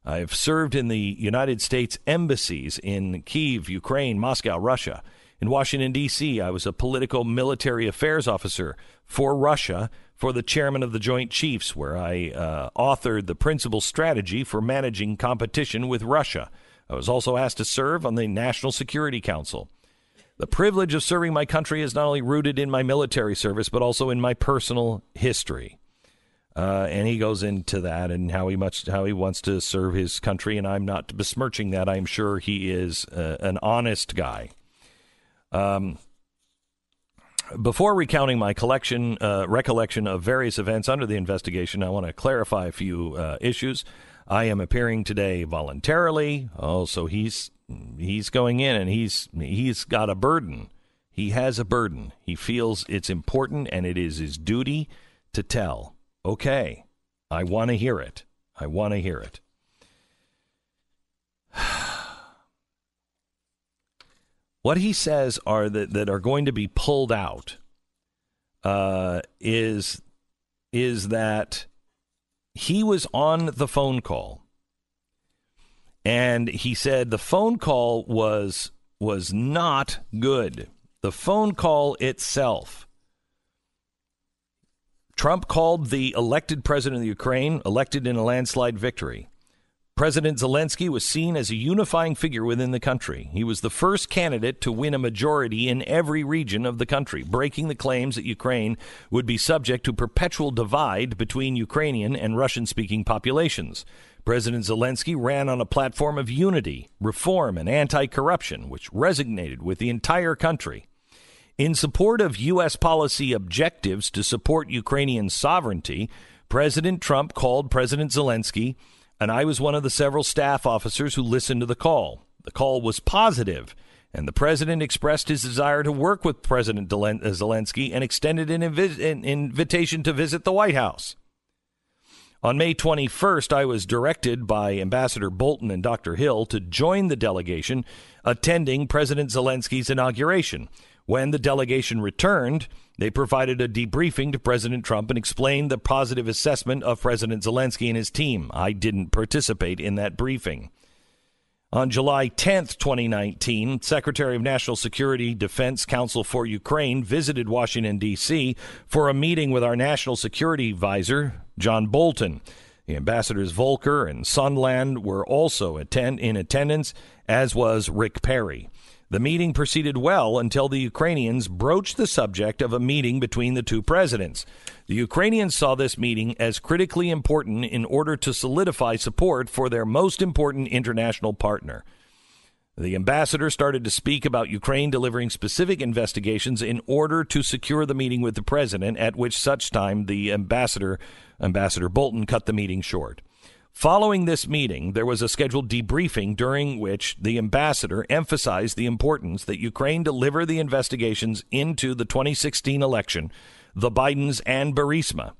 I've served in the United States embassies in Kiev, Ukraine, Moscow, Russia. In Washington, D.C., I was a political military affairs officer for Russia for the chairman of the Joint Chiefs, where I uh, authored the principal strategy for managing competition with Russia. I was also asked to serve on the National Security Council. The privilege of serving my country is not only rooted in my military service, but also in my personal history. Uh, and he goes into that and how he much how he wants to serve his country. And I'm not besmirching that. I'm sure he is uh, an honest guy. Um, before recounting my collection uh, recollection of various events under the investigation, I want to clarify a few uh, issues. I am appearing today voluntarily. Oh, he's he's going in and he's he's got a burden. He has a burden. He feels it's important and it is his duty to tell. Okay, I want to hear it. I want to hear it. what he says are that, that are going to be pulled out uh, is is that he was on the phone call and he said the phone call was was not good. The phone call itself. Trump called the elected president of Ukraine, elected in a landslide victory. President Zelensky was seen as a unifying figure within the country. He was the first candidate to win a majority in every region of the country, breaking the claims that Ukraine would be subject to perpetual divide between Ukrainian and Russian speaking populations. President Zelensky ran on a platform of unity, reform, and anti corruption, which resonated with the entire country. In support of U.S. policy objectives to support Ukrainian sovereignty, President Trump called President Zelensky and I was one of the several staff officers who listened to the call. The call was positive, and the president expressed his desire to work with President uh, Zelensky and extended an, invi- an invitation to visit the White House. On May 21st, I was directed by Ambassador Bolton and Dr. Hill to join the delegation attending President Zelensky's inauguration. When the delegation returned, they provided a debriefing to President Trump and explained the positive assessment of President Zelensky and his team. I didn't participate in that briefing. On July 10, 2019, Secretary of National Security Defense Council for Ukraine visited Washington, D.C. for a meeting with our National Security Advisor, John Bolton. The ambassadors Volker and Sondland were also attend- in attendance, as was Rick Perry. The meeting proceeded well until the Ukrainians broached the subject of a meeting between the two presidents. The Ukrainians saw this meeting as critically important in order to solidify support for their most important international partner. The ambassador started to speak about Ukraine delivering specific investigations in order to secure the meeting with the president, at which such time the ambassador, Ambassador Bolton, cut the meeting short. Following this meeting, there was a scheduled debriefing during which the ambassador emphasized the importance that Ukraine deliver the investigations into the 2016 election, the Bidens, and Burisma.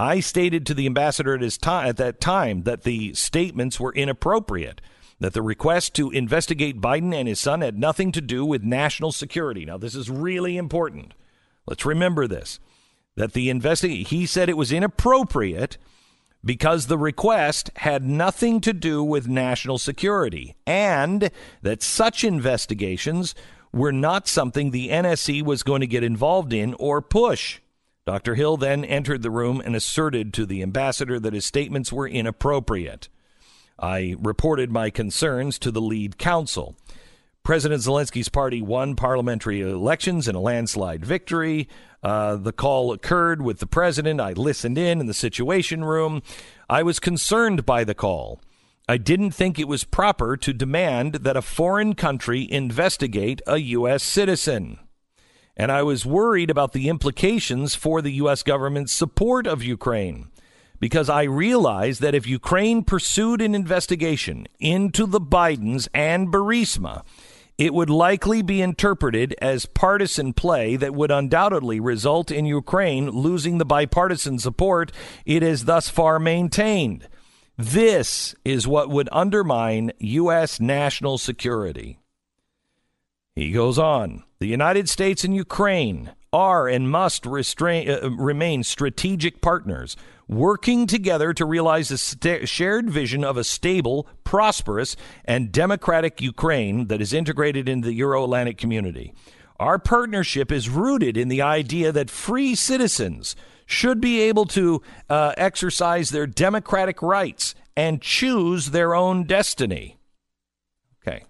I stated to the ambassador at, time, at that time that the statements were inappropriate, that the request to investigate Biden and his son had nothing to do with national security. Now, this is really important. Let's remember this that the investigate he said it was inappropriate because the request had nothing to do with national security and that such investigations were not something the NSC was going to get involved in or push. Dr. Hill then entered the room and asserted to the ambassador that his statements were inappropriate. I reported my concerns to the lead counsel. President Zelensky's party won parliamentary elections in a landslide victory. Uh, the call occurred with the president. I listened in in the Situation Room. I was concerned by the call. I didn't think it was proper to demand that a foreign country investigate a U.S. citizen. And I was worried about the implications for the U.S. government's support of Ukraine because I realized that if Ukraine pursued an investigation into the Bidens and Burisma, it would likely be interpreted as partisan play that would undoubtedly result in Ukraine losing the bipartisan support it has thus far maintained. This is what would undermine U.S. national security. He goes on The United States and Ukraine are and must restrain, uh, remain strategic partners working together to realize a st- shared vision of a stable, prosperous, and democratic Ukraine that is integrated into the Euro Atlantic community. Our partnership is rooted in the idea that free citizens should be able to uh, exercise their democratic rights and choose their own destiny. Okay.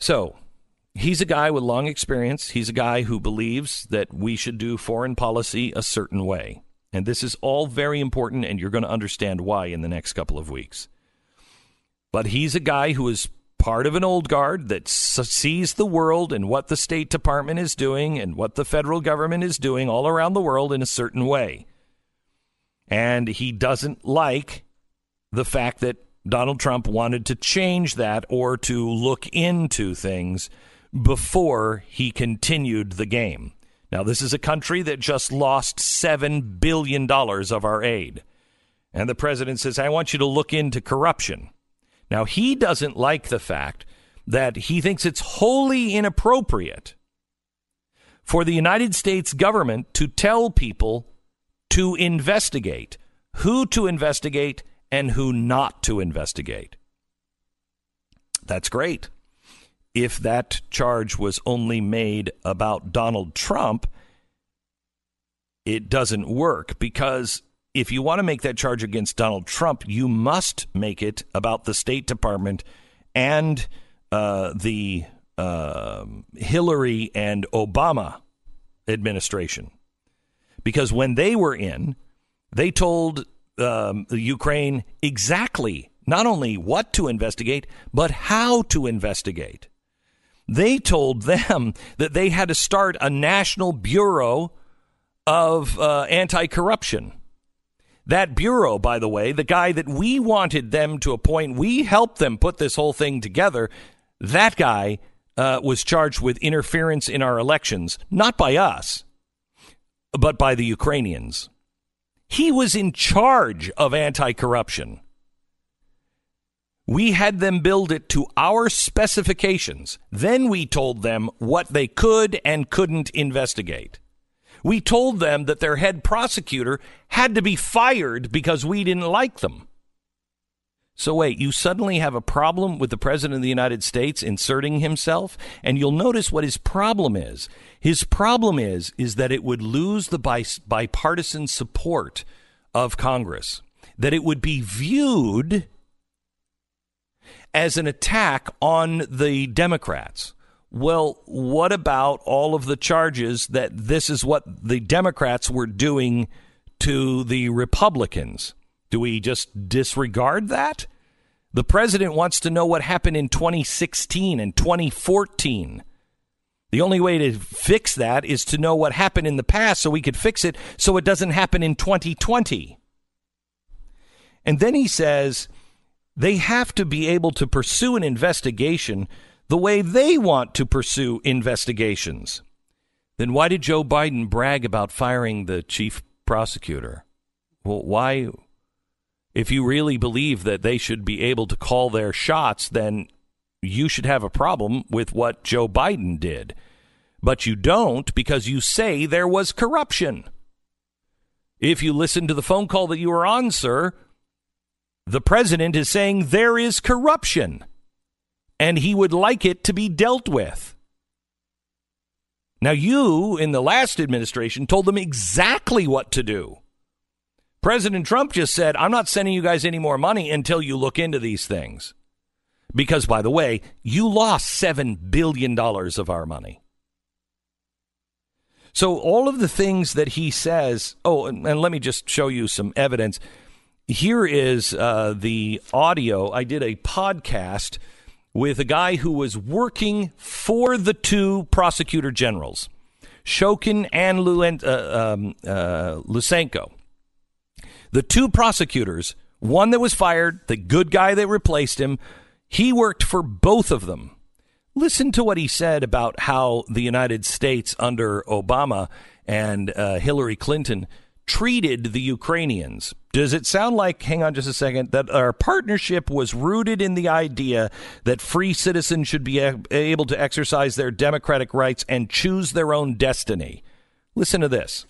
So, he's a guy with long experience. He's a guy who believes that we should do foreign policy a certain way. And this is all very important, and you're going to understand why in the next couple of weeks. But he's a guy who is part of an old guard that sees the world and what the State Department is doing and what the federal government is doing all around the world in a certain way. And he doesn't like the fact that Donald Trump wanted to change that or to look into things before he continued the game. Now, this is a country that just lost $7 billion of our aid. And the president says, I want you to look into corruption. Now, he doesn't like the fact that he thinks it's wholly inappropriate for the United States government to tell people to investigate, who to investigate, and who not to investigate. That's great. If that charge was only made about Donald Trump, it doesn't work because if you want to make that charge against Donald Trump, you must make it about the State Department and uh, the uh, Hillary and Obama administration. Because when they were in, they told um, Ukraine exactly not only what to investigate, but how to investigate. They told them that they had to start a national bureau of uh, anti corruption. That bureau, by the way, the guy that we wanted them to appoint, we helped them put this whole thing together. That guy uh, was charged with interference in our elections, not by us, but by the Ukrainians. He was in charge of anti corruption. We had them build it to our specifications. Then we told them what they could and couldn't investigate. We told them that their head prosecutor had to be fired because we didn't like them. So, wait, you suddenly have a problem with the President of the United States inserting himself? And you'll notice what his problem is. His problem is, is that it would lose the bipartisan support of Congress, that it would be viewed as an attack on the Democrats. Well, what about all of the charges that this is what the Democrats were doing to the Republicans? Do we just disregard that? The president wants to know what happened in 2016 and 2014. The only way to fix that is to know what happened in the past so we could fix it so it doesn't happen in 2020. And then he says they have to be able to pursue an investigation the way they want to pursue investigations. Then why did Joe Biden brag about firing the chief prosecutor? Well, why? If you really believe that they should be able to call their shots, then you should have a problem with what Joe Biden did. But you don't because you say there was corruption. If you listen to the phone call that you were on, sir, the president is saying there is corruption and he would like it to be dealt with. Now, you in the last administration told them exactly what to do. President Trump just said, I'm not sending you guys any more money until you look into these things. Because, by the way, you lost $7 billion of our money. So, all of the things that he says, oh, and, and let me just show you some evidence here is uh, the audio. I did a podcast with a guy who was working for the two prosecutor generals, Shokin and Lulent, uh, um, uh, Lutsenko. The two prosecutors, one that was fired, the good guy that replaced him, he worked for both of them. Listen to what he said about how the United States under Obama and uh, Hillary Clinton treated the Ukrainians. Does it sound like, hang on just a second, that our partnership was rooted in the idea that free citizens should be able to exercise their democratic rights and choose their own destiny? Listen to this.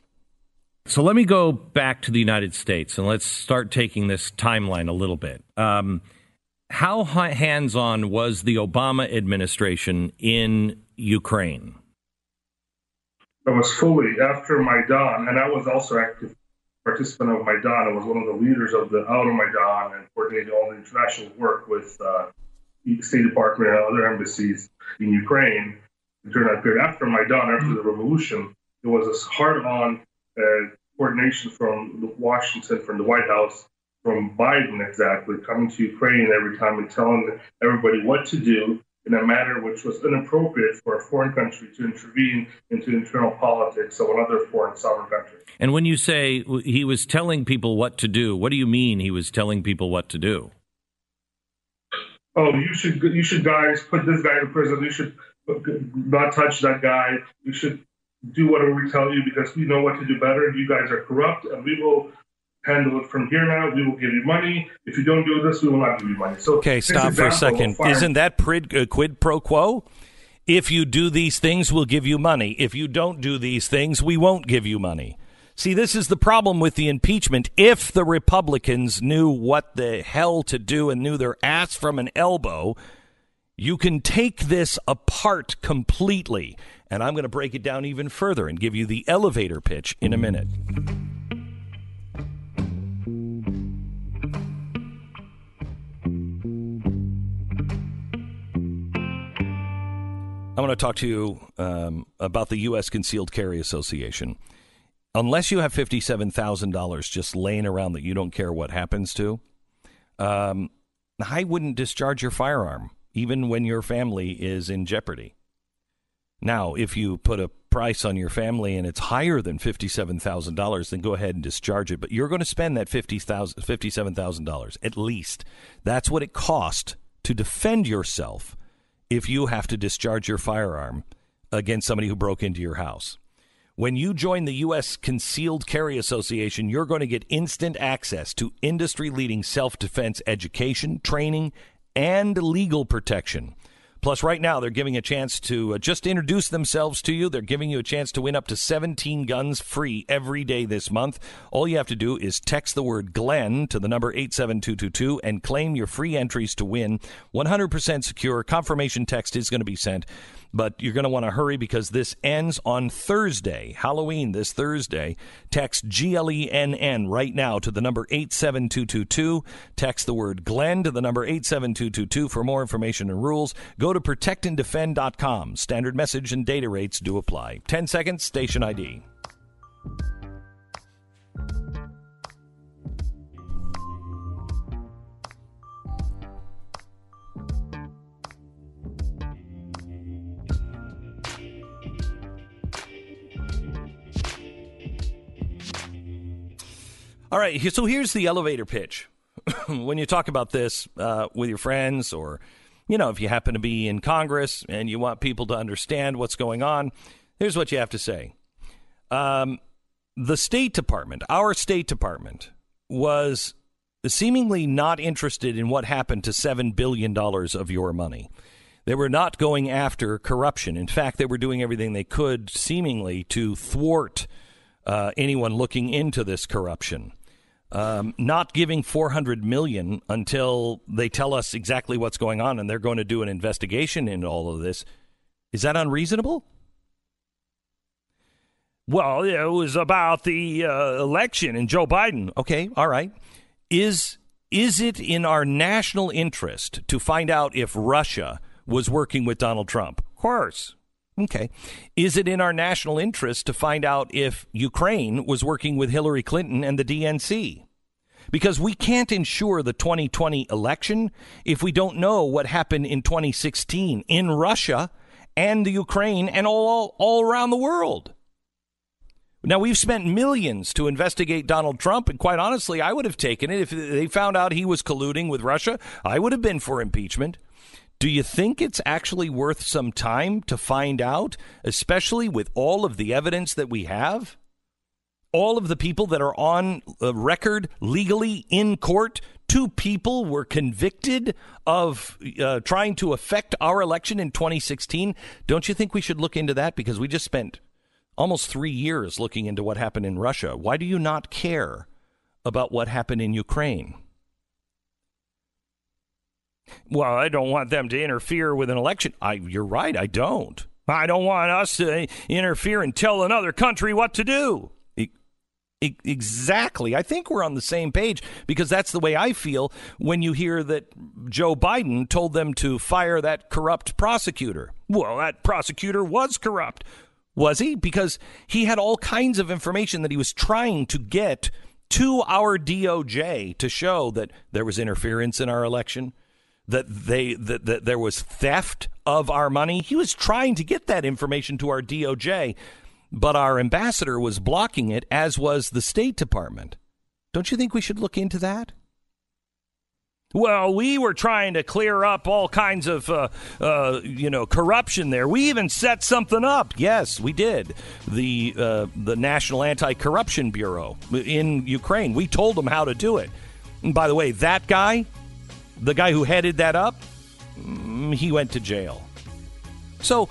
So let me go back to the United States and let's start taking this timeline a little bit. Um, how hands on was the Obama administration in Ukraine? I was fully after Maidan, and I was also active participant of Maidan. I was one of the leaders of the Euromaidan and coordinated all the international work with uh, State Department and other embassies in Ukraine during that period. After Maidan, after the revolution, there was this hard-on uh, coordination from Washington, from the White House, from Biden exactly, coming to Ukraine every time and telling everybody what to do in a manner which was inappropriate for a foreign country to intervene into internal politics of another foreign sovereign country. And when you say he was telling people what to do, what do you mean he was telling people what to do? Oh, you should you should guys put this guy in prison. You should not touch that guy. You should do whatever we tell you because we know what to do better. You guys are corrupt, and we will handle it from here now. We will give you money. If you don't do this, we will not give you money. So okay, stop for a second. Isn't that prid, uh, quid pro quo? If you do these things, we'll give you money. If you don't do these things, we won't give you money. See, this is the problem with the impeachment. If the Republicans knew what the hell to do and knew their ass from an elbow, You can take this apart completely, and I'm going to break it down even further and give you the elevator pitch in a minute. I want to talk to you um, about the U.S. Concealed Carry Association. Unless you have $57,000 just laying around that you don't care what happens to, um, I wouldn't discharge your firearm, even when your family is in jeopardy. Now, if you put a price on your family and it's higher than $57,000, then go ahead and discharge it. But you're going to spend that $57,000 at least. That's what it cost to defend yourself if you have to discharge your firearm against somebody who broke into your house. When you join the U.S. Concealed Carry Association, you're going to get instant access to industry leading self defense education, training, and legal protection. Plus, right now, they're giving a chance to uh, just introduce themselves to you. They're giving you a chance to win up to 17 guns free every day this month. All you have to do is text the word Glenn to the number 87222 and claim your free entries to win. 100% secure. Confirmation text is going to be sent but you're going to want to hurry because this ends on Thursday, Halloween this Thursday. Text GLENN right now to the number 87222. Text the word Glenn to the number 87222 for more information and rules. Go to protectanddefend.com. Standard message and data rates do apply. 10 seconds, station ID. All right, so here's the elevator pitch. when you talk about this uh, with your friends, or you know, if you happen to be in Congress and you want people to understand what's going on, here's what you have to say. Um, the State Department, our State Department, was seemingly not interested in what happened to $7 billion of your money. They were not going after corruption. In fact, they were doing everything they could, seemingly, to thwart uh, anyone looking into this corruption um, not giving 400 million until they tell us exactly what's going on and they're going to do an investigation into all of this. Is that unreasonable? Well it was about the uh, election and joe biden. Okay all right. Is is it in our national interest to find out if russia was working with donald trump? Of course Okay. Is it in our national interest to find out if Ukraine was working with Hillary Clinton and the DNC? Because we can't ensure the 2020 election if we don't know what happened in 2016 in Russia and the Ukraine and all, all all around the world. Now, we've spent millions to investigate Donald Trump, and quite honestly, I would have taken it if they found out he was colluding with Russia. I would have been for impeachment. Do you think it's actually worth some time to find out, especially with all of the evidence that we have? All of the people that are on record legally in court, two people were convicted of uh, trying to affect our election in 2016. Don't you think we should look into that? Because we just spent almost three years looking into what happened in Russia. Why do you not care about what happened in Ukraine? Well, I don't want them to interfere with an election. I, you're right, I don't. I don't want us to interfere and tell another country what to do. exactly. I think we're on the same page because that's the way I feel when you hear that Joe Biden told them to fire that corrupt prosecutor. Well, that prosecutor was corrupt. Was he? Because he had all kinds of information that he was trying to get to our DOJ to show that there was interference in our election that they that, that there was theft of our money. He was trying to get that information to our DOJ, but our ambassador was blocking it, as was the State Department. Don't you think we should look into that? Well, we were trying to clear up all kinds of, uh, uh, you know, corruption there. We even set something up. Yes, we did. The uh, the National Anti-Corruption Bureau in Ukraine. We told them how to do it. And by the way, that guy the guy who headed that up, mm, he went to jail. So,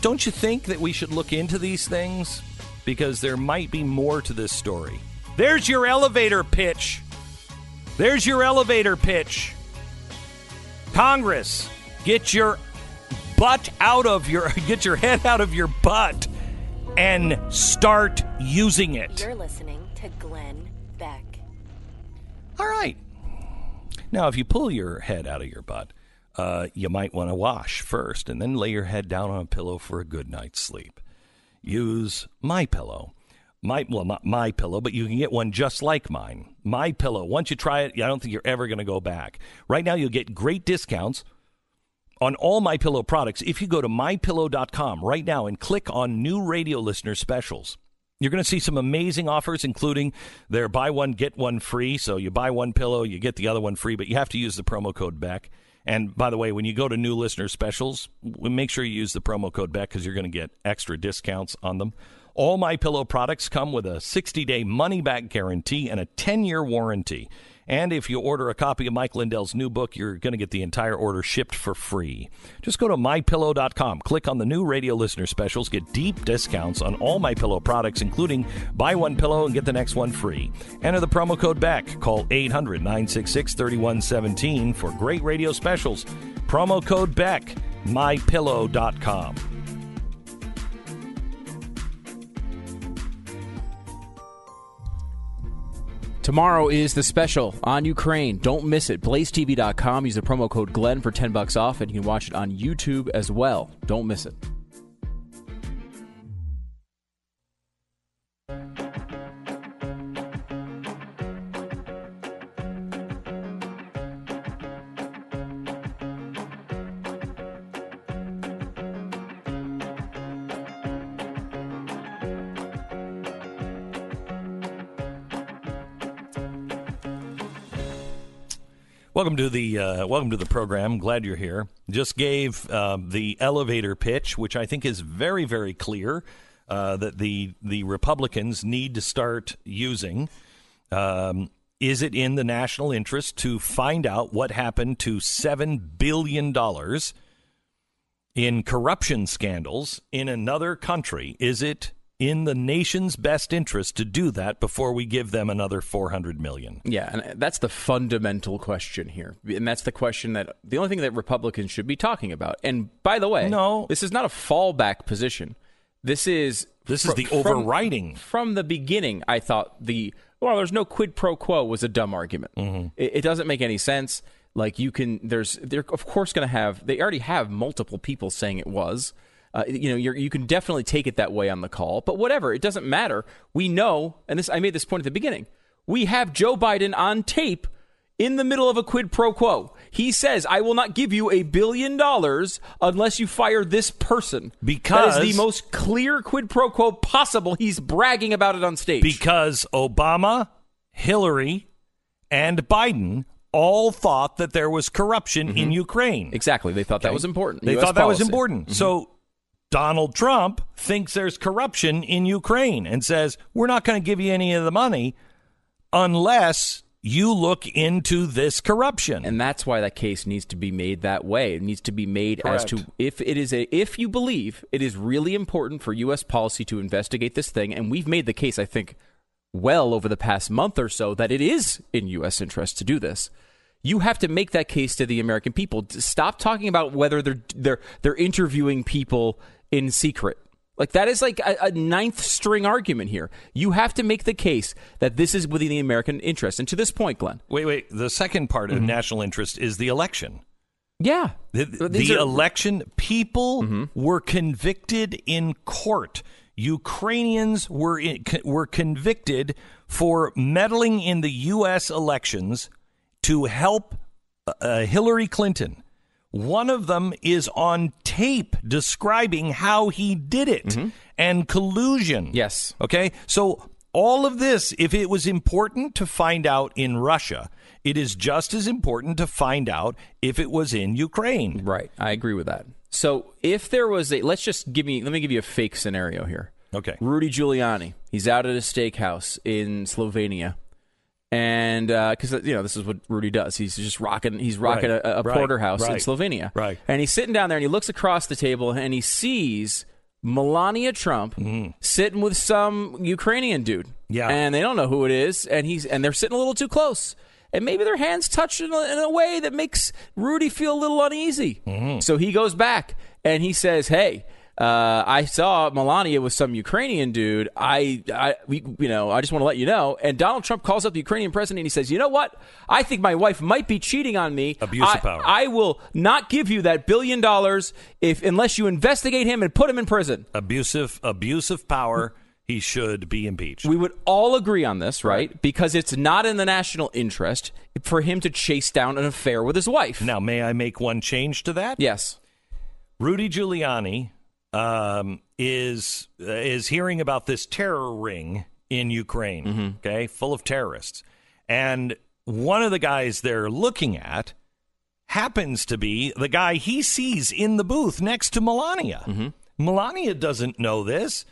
don't you think that we should look into these things? Because there might be more to this story. There's your elevator pitch. There's your elevator pitch. Congress, get your butt out of your get your head out of your butt and start using it. You're listening to Glenn Beck. All right. Now, if you pull your head out of your butt, uh, you might want to wash first and then lay your head down on a pillow for a good night's sleep. Use my pillow. My well, not my pillow, but you can get one just like mine. My pillow. Once you try it, I don't think you're ever going to go back. Right now, you'll get great discounts on all my pillow products if you go to mypillow.com right now and click on new radio listener specials. You're going to see some amazing offers, including their buy one, get one free. So you buy one pillow, you get the other one free, but you have to use the promo code BECK. And by the way, when you go to new listener specials, make sure you use the promo code BECK because you're going to get extra discounts on them. All my pillow products come with a 60 day money back guarantee and a 10 year warranty. And if you order a copy of Mike Lindell's new book, you're going to get the entire order shipped for free. Just go to mypillow.com, click on the new radio listener specials, get deep discounts on all my pillow products, including buy one pillow and get the next one free. Enter the promo code BECK. Call 800 966 3117 for great radio specials. Promo code BECK, mypillow.com. Tomorrow is the special on Ukraine. Don't miss it. BlazeTV.com. Use the promo code Glenn for 10 bucks off, and you can watch it on YouTube as well. Don't miss it. Welcome to the uh, welcome to the program. Glad you're here. Just gave uh, the elevator pitch, which I think is very very clear uh, that the the Republicans need to start using. Um, is it in the national interest to find out what happened to seven billion dollars in corruption scandals in another country? Is it in the nation's best interest to do that before we give them another 400 million. Yeah, and that's the fundamental question here. And that's the question that the only thing that Republicans should be talking about. And by the way, no. this is not a fallback position. This is this fr- is the overriding. From, from, the beginning, I thought the well, there's no quid pro quo was a dumb argument. Mm-hmm. It, it doesn't make any sense. Like you can, there's they're of course going to have. They already have multiple people saying it was. Uh, you know, you can definitely take it that way on the call, but whatever, it doesn't matter. We know, and this I made this point at the beginning. We have Joe Biden on tape in the middle of a quid pro quo. He says, "I will not give you a billion dollars unless you fire this person." Because that is the most clear quid pro quo possible. He's bragging about it on stage. Because Obama, Hillary, and Biden all thought that there was corruption Mm-hmm. in Ukraine. exactly, they thought that was important. They US thought that was policy. important. So Donald Trump thinks there's corruption in Ukraine and says, "We're not going to give you any of the money unless you look into this corruption." and that's why that case needs to be made that way. It needs to be made as to if it is a if you believe it is really important for U.S. policy to investigate this thing, and we've made the case, I think, well over the past month or so that it is in U.S. interest to do this. You have to make that case to the American people. Stop talking about whether they're they're they're interviewing people in secret. Like that is like a, a ninth string argument here. You have to make the case that this is within the American interest. And to this point, Glenn, wait, wait. The second part Mm-hmm. of national interest is the election. yeah, The, the are- election, people Mm-hmm. were convicted in court. Ukrainians were in, were convicted for meddling in the U.S. elections to help uh, Hillary Clinton. One of them is on tape describing how he did it and collusion. Mm-hmm. Yes. Okay. So all of this, if it was important to find out in Russia, it is just as important to find out if it was in Ukraine. Right. I agree with that. So if there was a, let's just give me, let me give you a fake scenario here. Okay. Rudy Giuliani, he's out at a steakhouse in Slovenia. And because you know this is what Rudy does, he's just rocking. He's rocking Right, a, a right, porterhouse in Slovenia, right. And he's sitting down there, and he looks across the table, and he sees Melania Trump sitting with some Ukrainian dude. Yeah. and they don't know who it is, and he's and they're sitting a little too close. and maybe their hands touched in a, in a way that makes Rudy feel a little uneasy. Mm-hmm. So he goes back and he says, "Hey." Uh, I saw Melania with some Ukrainian dude. I, I, we, you know, I just want to let you know. And Donald Trump calls up the Ukrainian president and he says, "You know what? I think my wife might be cheating on me. Abuse of power. I will not give you that billion dollars if unless you investigate him and put him in prison." Abusive, abusive power. He should be impeached. We would all agree on this, right? Because it's not in the national interest for him to chase down an affair with his wife. now, may I make one change to that? Yes. Rudy Giuliani um, is uh, is hearing about this terror ring in Ukraine, okay, full of terrorists, and one of the guys they're looking at happens to be the guy he sees in the booth next to Melania. Melania doesn't know this.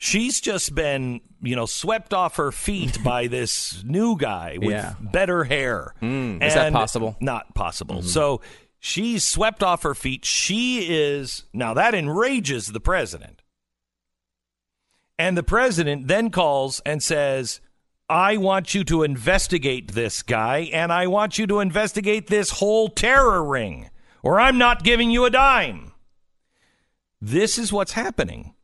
She's just been, you know, swept off her feet by this new guy with Yeah. better hair. is that possible? Not possible. So she's swept off her feet. She is now that enrages the president. And the president then calls and says, I want you to investigate this guy and I want you to investigate this whole terror ring, or I'm not giving you a dime. This is what's happening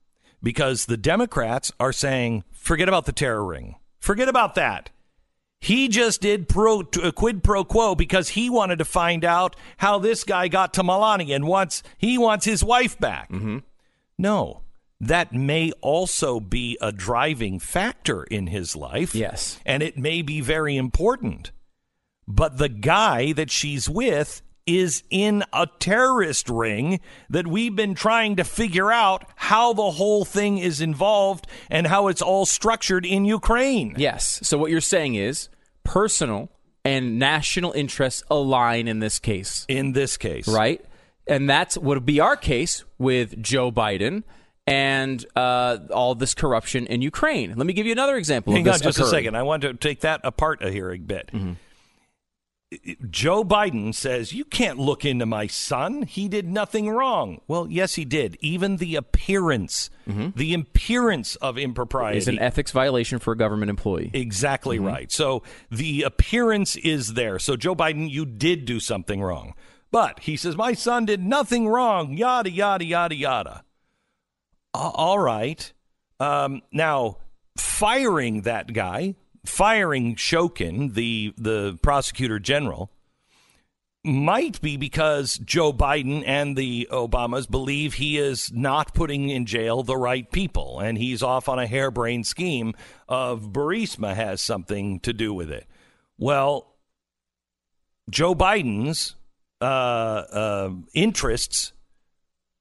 because the Democrats are saying, forget about the terror ring. Forget about that. He just did pro, a quid pro quo because he wanted to find out how this guy got to Melania and wants he wants his wife back. Mm-hmm. No, that may also be a driving factor in his life. Yes. and it may be very important. But the guy that she's with is in a terrorist ring that we've been trying to figure out how the whole thing is involved and how it's all structured in Ukraine. Yes. So what you're saying is personal and national interests align in this case, In this case, right? And that's what would be our case with Joe Biden and uh, all this corruption in Ukraine. Let me give you another example. Hang on just a second. I want to take that apart here a bit. Mm-hmm. Joe Biden says, You can't look into my son. He did nothing wrong. Well, yes, he did. Even the appearance, the appearance of impropriety Is Mm-hmm. an ethics violation for a government employee. Exactly Mm-hmm. right. So the appearance is there. So Joe Biden, you did do something wrong. But he says, my son did nothing wrong, yada, yada, yada, yada. All right. Um, now, firing that guy, firing Shokin, the, the prosecutor general, might be because Joe Biden and the Obamas believe he is not putting in jail the right people, and he's off on a harebrained scheme of Burisma has something to do with it. Well, Joe Biden's uh, uh, interests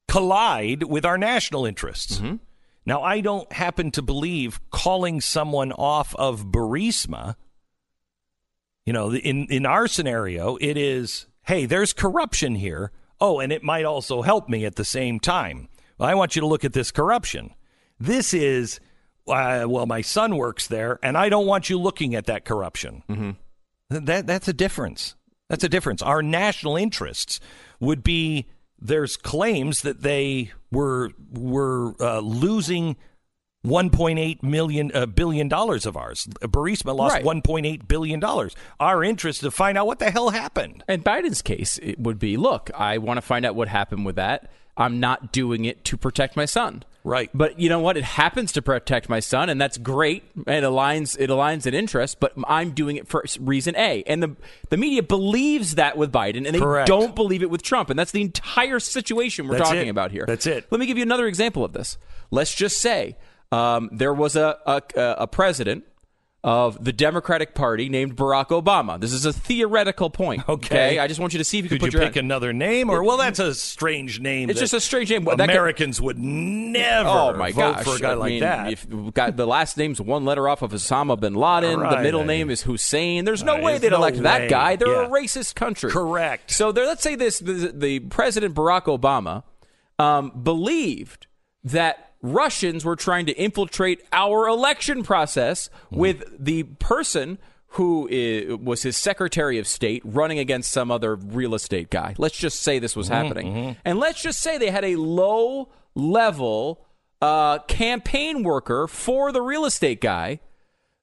collide with our national interests. Now, I don't happen to believe calling someone off of Burisma you know, in in our scenario, it is, hey, there's corruption here. Oh, and it might also help me at the same time. Well, I want you to look at this corruption. This is, uh, well, my son works there, and I don't want you looking at that corruption. Mm-hmm. That that's a difference. That's a difference. Our national interests would be there's claims that they were were uh, losing 1.8 million uh, billion dollars of ours. Burisma lost Right. 1.8 billion dollars. Our interest to find out what the hell happened. In Biden's case, it would be look, I want to find out what happened with that. I'm not doing it to protect my son. Right. But you know what? It happens to protect my son, and that's great. It aligns it aligns in interest, but I'm doing it for reason A. And the the media believes that with Biden, and they Correct. don't believe it with Trump. And that's the entire situation we're That's talking it. about here. That's it. Let me give you another example of this. Let's just say um, there was a, a a president of the Democratic Party named Barack Obama. This is a theoretical point. Okay. I just want you to see if you Could can you pick another name, or well, that's a strange name. It's just a strange name. That could- Americans would never Oh my vote gosh! for a guy I like mean, that. If got the last name's one letter off of Osama bin Laden. the middle name is Hussein. There's no Right, way they'd no elect way. that guy. They're Yeah. a racist country. Correct. So there, let's say this: the, the president Barack Obama um, believed that Russians were trying to infiltrate our election process Hmm. with the person who was his Secretary of State running against some other real estate guy. Let's just say this Mm-hmm, was happening, and let's just say they had a low level uh, campaign worker for the real estate guy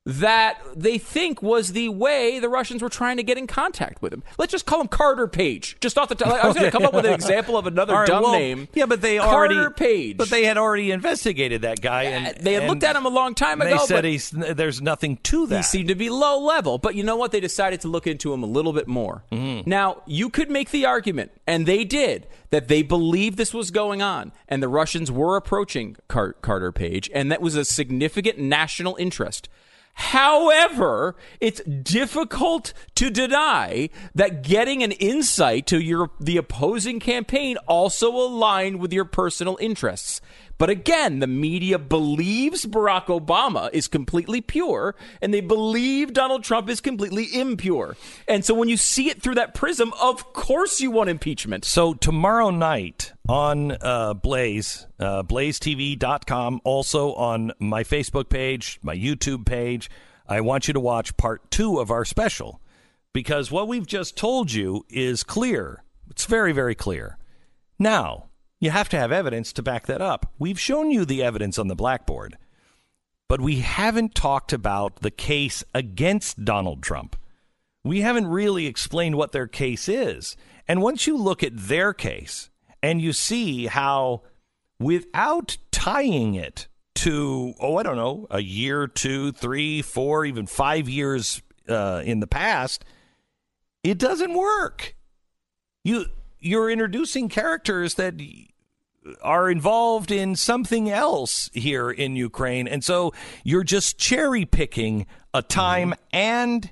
that they think was the way the Russians were trying to get in contact with him. Let's just call him Carter Page. Just off the top, I was going to come up with an example of another right, dumb well, name. Yeah, but they already. Carter already Page. But they had already investigated that guy, and they had and looked at him a long time They ago, said but- he's there's nothing to that. He seemed to be low level, but you know what? They decided to look into him a little bit more. Mm-hmm. Now, you could make the argument, and they did, that they believed this was going on, and the Russians were approaching Car- Carter Page, and that was a significant national interest. However, it's difficult to deny that getting an insight to your the opposing campaign also aligned with your personal interests. But again, the media believes Barack Obama is completely pure, and they believe Donald Trump is completely impure. And so when you see it through that prism, of course you want impeachment. So tomorrow night on uh, Blaze, uh, blazetv.com, also on my Facebook page, my YouTube page, I want you to watch part two of our special because what we've just told you is clear. It's very, very clear. Now, you have to have evidence to back that up. We've shown you the evidence on the blackboard, but we haven't talked about the case against Donald Trump. We haven't really explained what their case is. And once you look at their case and you see how, without tying it to, oh, I don't know, a year, two, three, four, even five years uh, in the past, it doesn't work. You you're introducing characters that are involved in something else here in Ukraine, and so you're just cherry picking a time and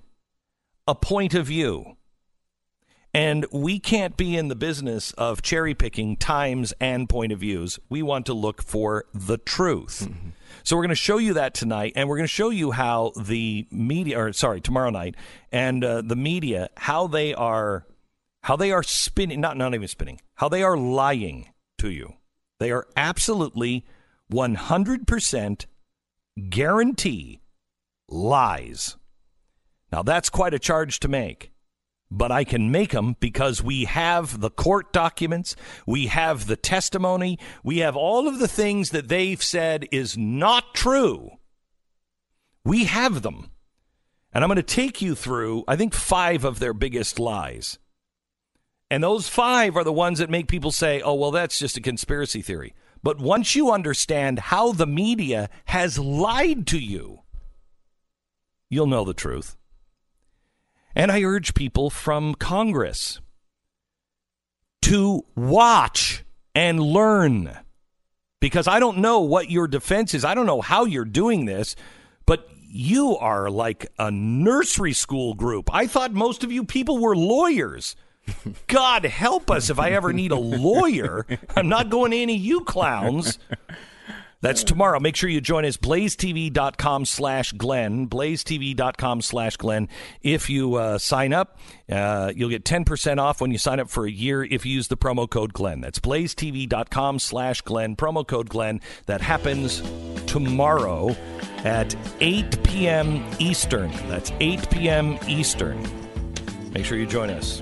a point of view. And we can't be in the business of cherry picking times and point of views. We want to look for the truth. So we're going to show you that tonight, and we're going to show you how the media, or sorry, tomorrow night, and uh, the media, how they are, how they are spinning, not not even spinning, how they are lying to you. They are absolutely one hundred percent guarantee lies. Now, that's quite a charge to make, but I can make them because we have the court documents, we have the testimony, we have all of the things that they've said is not true. We have them. And I'm going to take you through, I think, five of their biggest lies. And those five are the ones that make people say, oh, well, that's just a conspiracy theory. But once you understand how the media has lied to you, you'll know the truth. And I urge people from Congress to watch and learn because I don't know what your defense is. I don't know how you're doing this, but you are like a nursery school group. I thought most of you people were lawyers. God help us if I ever need a lawyer. I'm not going to any of you clowns. That's tomorrow. Make sure you join us, blazetv.com slash Glenn, blazetv.com slash Glenn. If you uh, sign up, uh, you'll get 10% off when you sign up for a year if you use the promo code Glenn. That's blazetv.com slash Glenn, promo code Glenn. That happens tomorrow at 8 p.m. Eastern. That's 8 p.m. Eastern. Make sure you join us.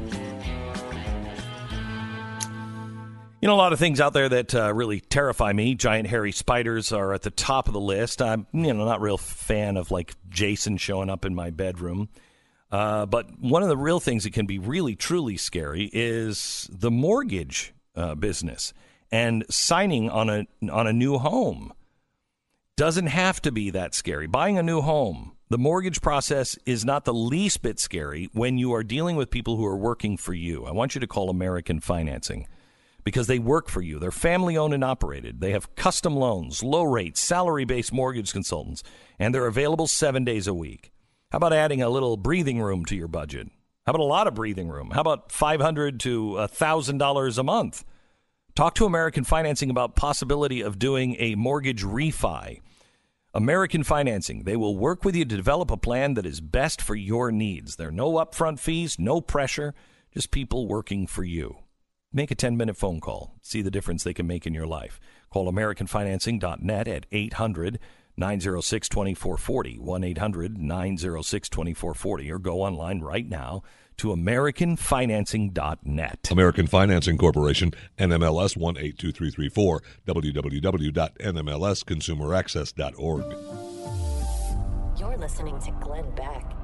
You know, a lot of things out there that uh, really terrify me. Giant hairy spiders are at the top of the list. I'm, you know, not real fan of like Jason showing up in my bedroom. Uh, but one of the real things that can be really, truly scary is the mortgage uh, business and signing on a on a new home. Doesn't have to be that scary. Buying a new home, the mortgage process is not the least bit scary when you are dealing with people who are working for you. I want you to call American Financing because they work for you. They're family owned and operated. They have custom loans, low rates, salary based mortgage consultants, and they're available seven days a week. How about adding a little breathing room to your budget? How about a lot of breathing room? How about 500 to $1,000 a month? Talk to American Financing about possibility of doing a mortgage refi. American Financing, they will work with you to develop a plan that is best for your needs. There are no upfront fees, no pressure, just people working for you. Make a 10 minute phone call. See the difference they can make in your life. Call AmericanFinancing.net at 800 906 2440, 1 800 906 2440, or go online right now to AmericanFinancing.net. American Financing Corporation, NMLS 182334, www.nmlsconsumeraccess.org. You're listening to Glenn Beck.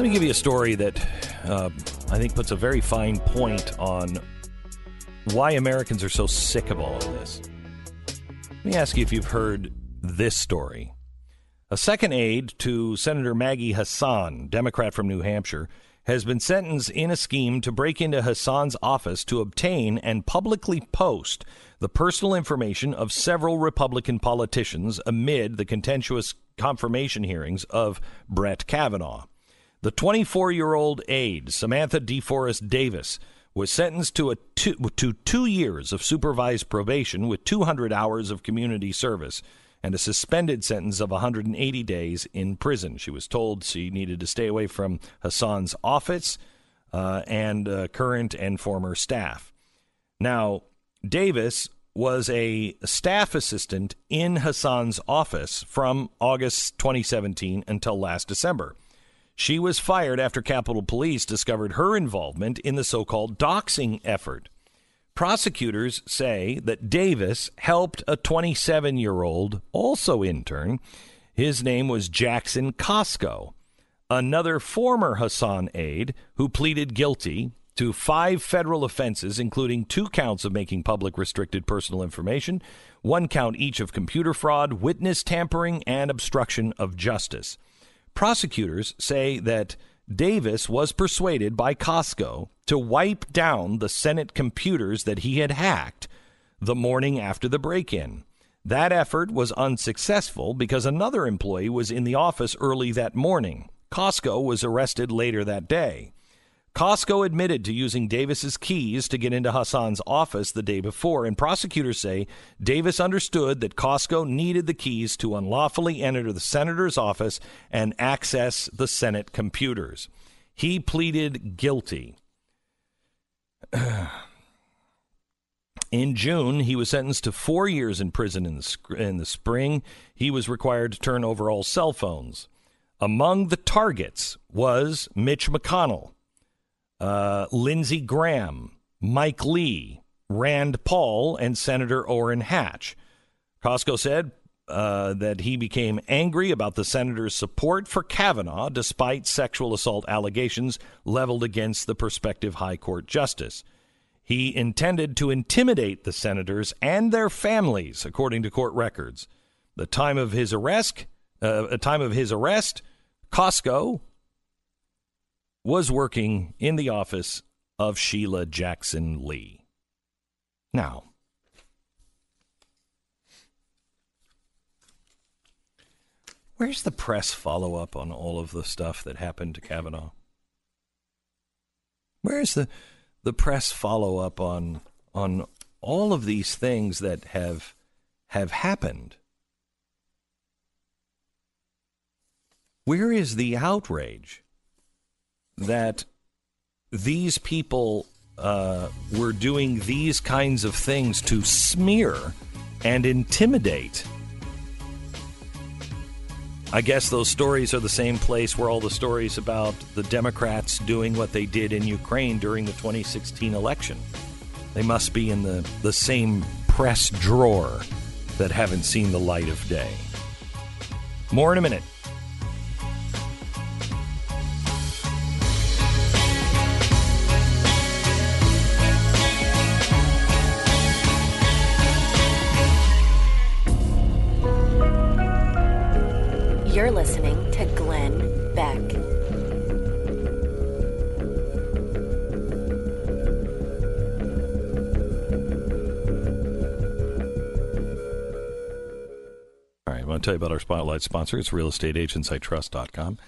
Let me give you a story that uh, I think puts a very fine point on why Americans are so sick of all of this. Let me ask you if you've heard this story. A second aide to Senator Maggie Hassan, Democrat from New Hampshire, has been sentenced in a scheme to break into Hassan's office to obtain and publicly post the personal information of several Republican politicians amid the contentious confirmation hearings of Brett Kavanaugh. The 24 year old aide, Samantha DeForest Davis, was sentenced to, a two, to two years of supervised probation with 200 hours of community service and a suspended sentence of 180 days in prison. She was told she needed to stay away from Hassan's office uh, and uh, current and former staff. Now, Davis was a staff assistant in Hassan's office from August 2017 until last December. She was fired after Capitol Police discovered her involvement in the so called doxing effort. Prosecutors say that Davis helped a 27 year old, also intern. His name was Jackson Cosco, another former Hassan aide who pleaded guilty to five federal offenses, including two counts of making public restricted personal information, one count each of computer fraud, witness tampering, and obstruction of justice. Prosecutors say that Davis was persuaded by Cosco to wipe down the Senate computers that he had hacked the morning after the break in. That effort was unsuccessful because another employee was in the office early that morning. Cosco was arrested later that day. Cosco admitted to using Davis's keys to get into Hassan's office the day before, and prosecutors say Davis understood that Cosco needed the keys to unlawfully enter the senator's office and access the Senate computers. He pleaded guilty. In June, he was sentenced to four years in prison in the, in the spring. He was required to turn over all cell phones. Among the targets was Mitch McConnell, uh, Lindsey Graham, Mike Lee, Rand Paul, and Senator Orrin Hatch. Cosco said uh, that he became angry about the senator's support for Kavanaugh despite sexual assault allegations leveled against the prospective high court justice. He intended to intimidate the senators and their families, according to court records. The time of his arrest, uh, time of his arrest, Cosco was working in the office of Sheila Jackson Lee. Now, where's the press follow up on all of the stuff that happened to Kavanaugh? Where's the the press follow up on on all of these things that have have happened? Where is the outrage? That these people uh, were doing these kinds of things to smear and intimidate. I guess those stories are the same place where all the stories about the Democrats doing what they did in Ukraine during the 2016 election. They must be in the, the same press drawer that haven't seen the light of day. More in a minute. Sponsor. It's realestateagentsitrust.com.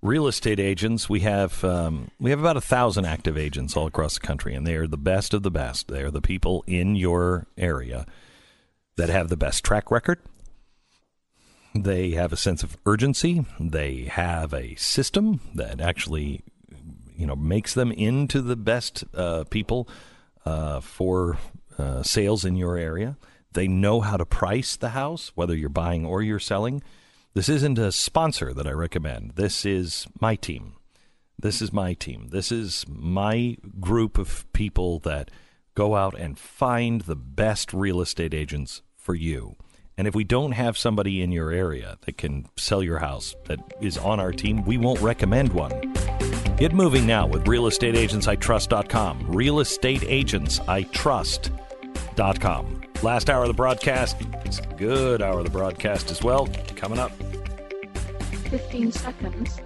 Real estate agents, we have um, we have about a thousand active agents all across the country, and they are the best of the best. They are the people in your area that have the best track record. They have a sense of urgency. They have a system that actually, you know, makes them into the best uh, people uh, for uh, sales in your area. They know how to price the house, whether you're buying or you're selling. This isn't a sponsor that I recommend. This is my team. This is my team. This is my group of people that go out and find the best real estate agents for you. And if we don't have somebody in your area that can sell your house that is on our team, we won't recommend one. Get moving now with realestateagentsitrust.com. Realestateagentsitrust.com. Last hour of the broadcast. It's a good hour of the broadcast as well. Coming up. 15 seconds.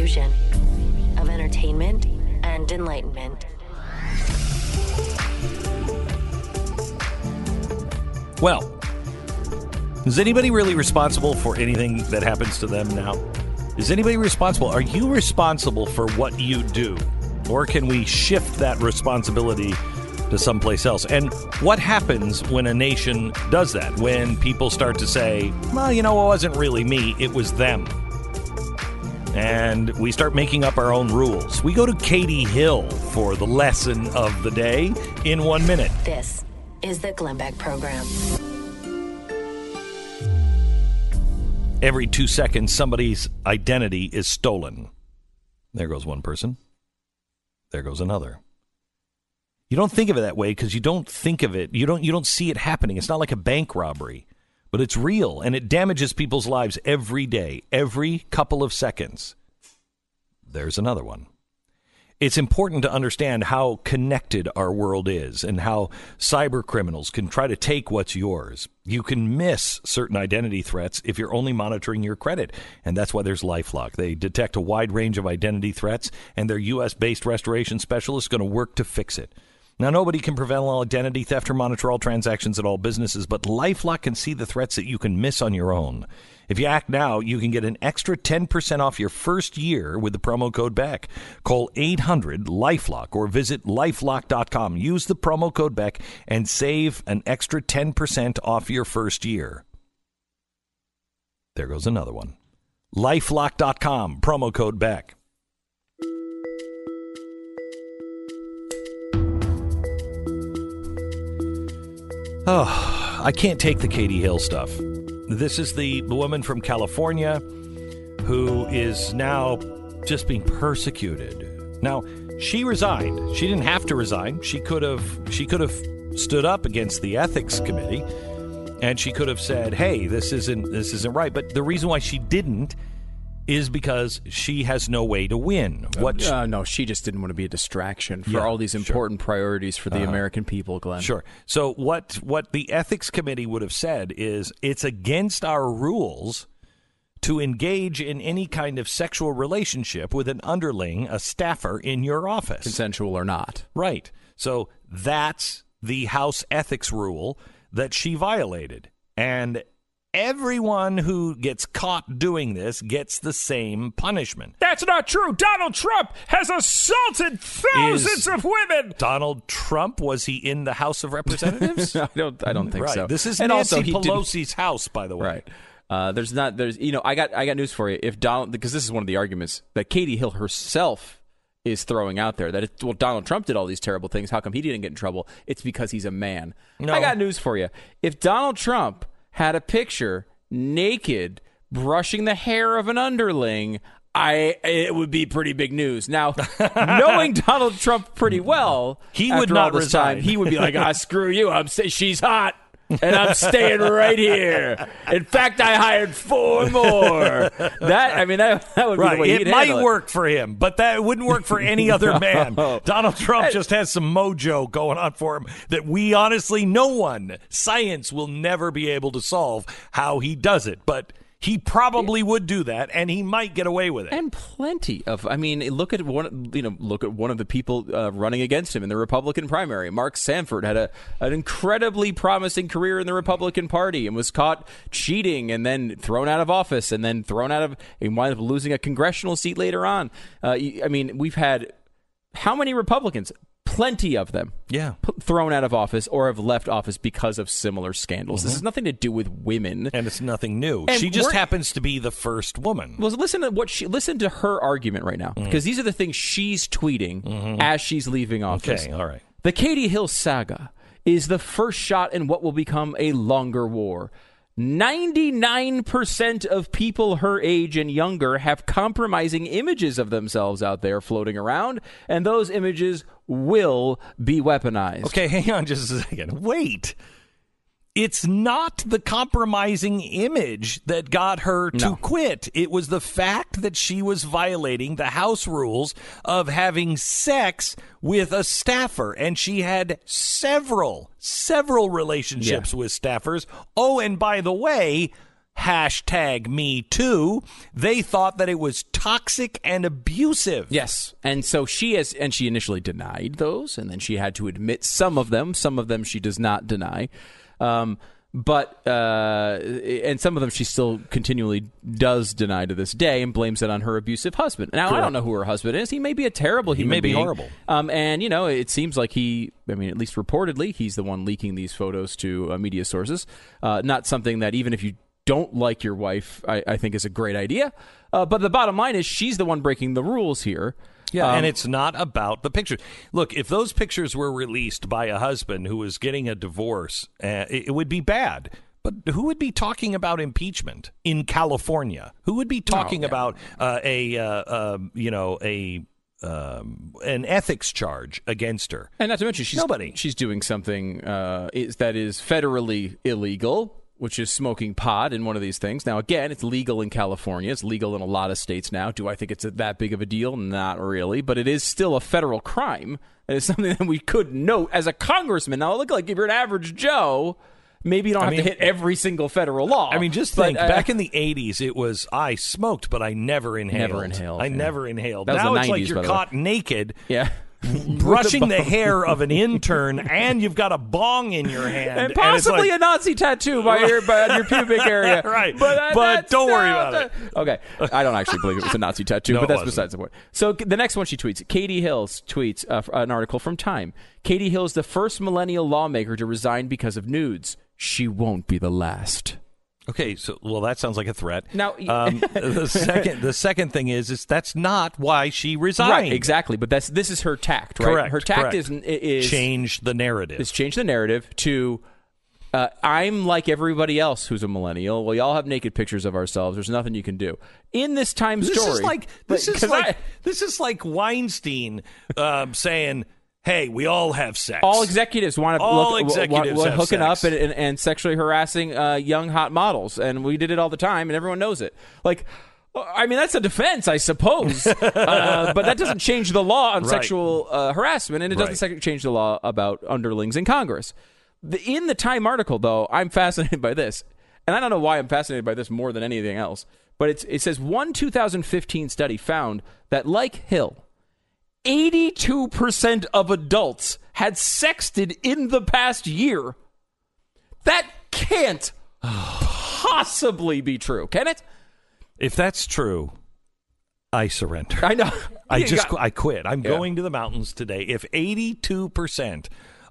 Fusion of entertainment and enlightenment. Well, is anybody really responsible for anything that happens to them now? Is anybody responsible? Are you responsible for what you do? Or can we shift that responsibility to someplace else? And what happens when a nation does that? When people start to say, well, you know, it wasn't really me, it was them. And we start making up our own rules. We go to Katie Hill for the lesson of the day in one minute. This is the Glenn Beck Program. every two seconds somebody's identity is stolen. There goes one person. There goes another. You don't think of it that way because you don't think of it. You don't. You don't see it happening. It's not like a bank robbery, but it's real and it damages people's lives every day, every couple of seconds. There's another one. It's important to understand how connected our world is and how cyber criminals can try to take what's yours. You can miss certain identity threats if you're only monitoring your credit. And that's why there's Lifelock. They detect a wide range of identity threats, and their U.S. based restoration specialist is going to work to fix it. Now, nobody can prevent all identity theft or monitor all transactions at all businesses, but Lifelock can see the threats that you can miss on your own. If you act now, you can get an extra 10% off your first year with the promo code BECK. Call 800 Lifelock or visit lifelock.com. Use the promo code BECK and save an extra 10% off your first year. There goes another one. Lifelock.com, promo code BECK. Oh, I can't take the Katie Hill stuff. This is the woman from California who is now just being persecuted. Now, she resigned. She didn't have to resign. She could have she could have stood up against the ethics committee and she could have said, "Hey, this isn't this isn't right." But the reason why she didn't is because she has no way to win. What Uh, no, she just didn't want to be a distraction for Yeah, all these sure. important priorities for the Uh-huh. American people, Glenn. Sure. So what what the ethics committee would have said is it's against our rules to engage in any kind of sexual relationship with an underling, a staffer in your office. Consensual or not. Right. So that's the house ethics rule that she violated. And everyone who gets caught doing this gets the same punishment. That's not true. Donald Trump has assaulted thousands Is- of women. Donald Trump was he in the House of Representatives? I don't. I don't think right. so. This is and Nancy also he didn't- Pelosi's house, by the way. Right. Uh, there's not. There's. You know. I got. I got news for you. If Donald, because this is one of the arguments that Katie Hill herself is throwing out there that it, well, Donald Trump did all these terrible things. How come he didn't get in trouble? It's because he's a man. No. I got news for you. If Donald Trump had a picture naked brushing the hair of an underling. I it would be pretty big news. Now, knowing Donald Trump pretty well, He would not all this time, resign. he would be like, "Ah, screw you! I'm say she's hot, and I'm staying right here. In fact, I hired four more." That I mean, that, that would be the way It might handle work for him, but that wouldn't work for any other man. Donald Trump just has some mojo going on for him that we honestly, no one, science will never be able to solve how he does it. But He probably would do that, and he might get away with it. and plenty of i mean look at one you know look at one of the people uh, running against him in the republican primary. Mark sanford had a an incredibly promising career in the republican party and was caught cheating and then thrown out of office and then thrown out of and wound up losing a congressional seat later on. Uh, i mean we've had how many republicans plenty of them Yeah. p- thrown out of office or have left office because of similar scandals this has nothing to do with women and it's nothing new. And she just happens to be the first woman. well, listen to what she listen to her argument right now Mm-hmm. because these are the things she's tweeting as she's leaving office. Okay, all right. The Katie Hill saga is the first shot in what will become a longer war. 99% of people her age and younger have compromising images of themselves out there floating around, and those images will be weaponized. Okay, hang on just a second. Wait. It's not the compromising image that got her to No. quit. It was the fact that she was violating the house rules of having sex with a staffer. And she had several, several relationships with staffers. Oh, and by the way, hashtag me too. They thought that it was toxic and abusive. Yes. And so she has, and she initially denied those, and then she had to admit some of them. Some of them she does not deny. Um, but, uh, and some of them she still continually does deny to this day and blames it on her abusive husband. Now, I don't know who her husband is. He may be a terrible human may be horrible. Um, and, you know, it seems like he, I mean, at least reportedly, he's the one leaking these photos to uh, media sources. Uh, not something that even if you don't like your wife, I, I think is a great idea. Uh, but the bottom line is she's the one breaking the rules here. Yeah, Um, and it's not about the pictures. Look, if those pictures were released by a husband who was getting a divorce, uh, it, it would be bad. But who would be talking about impeachment in California? Who would be talking yeah. about uh, a uh, um, you know a um, an ethics charge against her? And not to mention, she's Nobody. She's doing something uh, is, that is federally illegal, which is smoking pot in one of these things. Now, again, it's legal in California. It's legal in a lot of states now. Do I think it's that big of a deal? Not really, but it is still a federal crime. It is something that we could note as a congressman. Now, look like if you're an average Joe. Maybe you don't have mean- to hit every single federal law. I mean, just But, think uh, back in the '80s, it was I smoked, but I never inhaled. Never inhaled, I yeah. never inhaled. Now it's like you're by the way. caught naked. yeah. Brushing the hair of an intern, and you've got a bong in your hand, and possibly like- a Nazi tattoo by your by your pubic area. Right. but, uh, But don't worry about the- Okay, I don't actually believe it was a Nazi tattoo, No, but that's besides the point. So the next one she tweets, Katie Hills tweets uh, an article from Time. Katie Hill's the first millennial lawmaker to resign because of nudes. She won't be the last. Okay, so well, that sounds like a threat. Now- um, the second the second thing is is that's not why she resigned. Right, exactly. But that's this is her tact, right? Correct. Her tact correct. is is change the narrative. is change the narrative to uh, I'm like everybody else who's a millennial. We all have naked pictures of ourselves. There's nothing you can do in this time This story. is like this is like I- this is like Weinstein um, saying, "Hey, we all have sex." all executives want to All look, executives want, have hooking sex. up and, and, and sexually harassing uh, young hot models, and we did it all the time, and everyone knows it. Like. I mean, that's a defense, I suppose, uh, but that doesn't change the law on Right. sexual uh, harassment, and it doesn't Right. change the law about underlings in Congress. The, in the Time article, though, I'm fascinated by this, and I don't know why I'm fascinated by this more than anything else. But it's, it says one 2015 study found that, like Hill, 82% of adults had sexted in the past year. That can't possibly be true, can it? If that's true, I surrender. I know. I just got- I quit. I'm Yeah. going to the mountains today. If 82%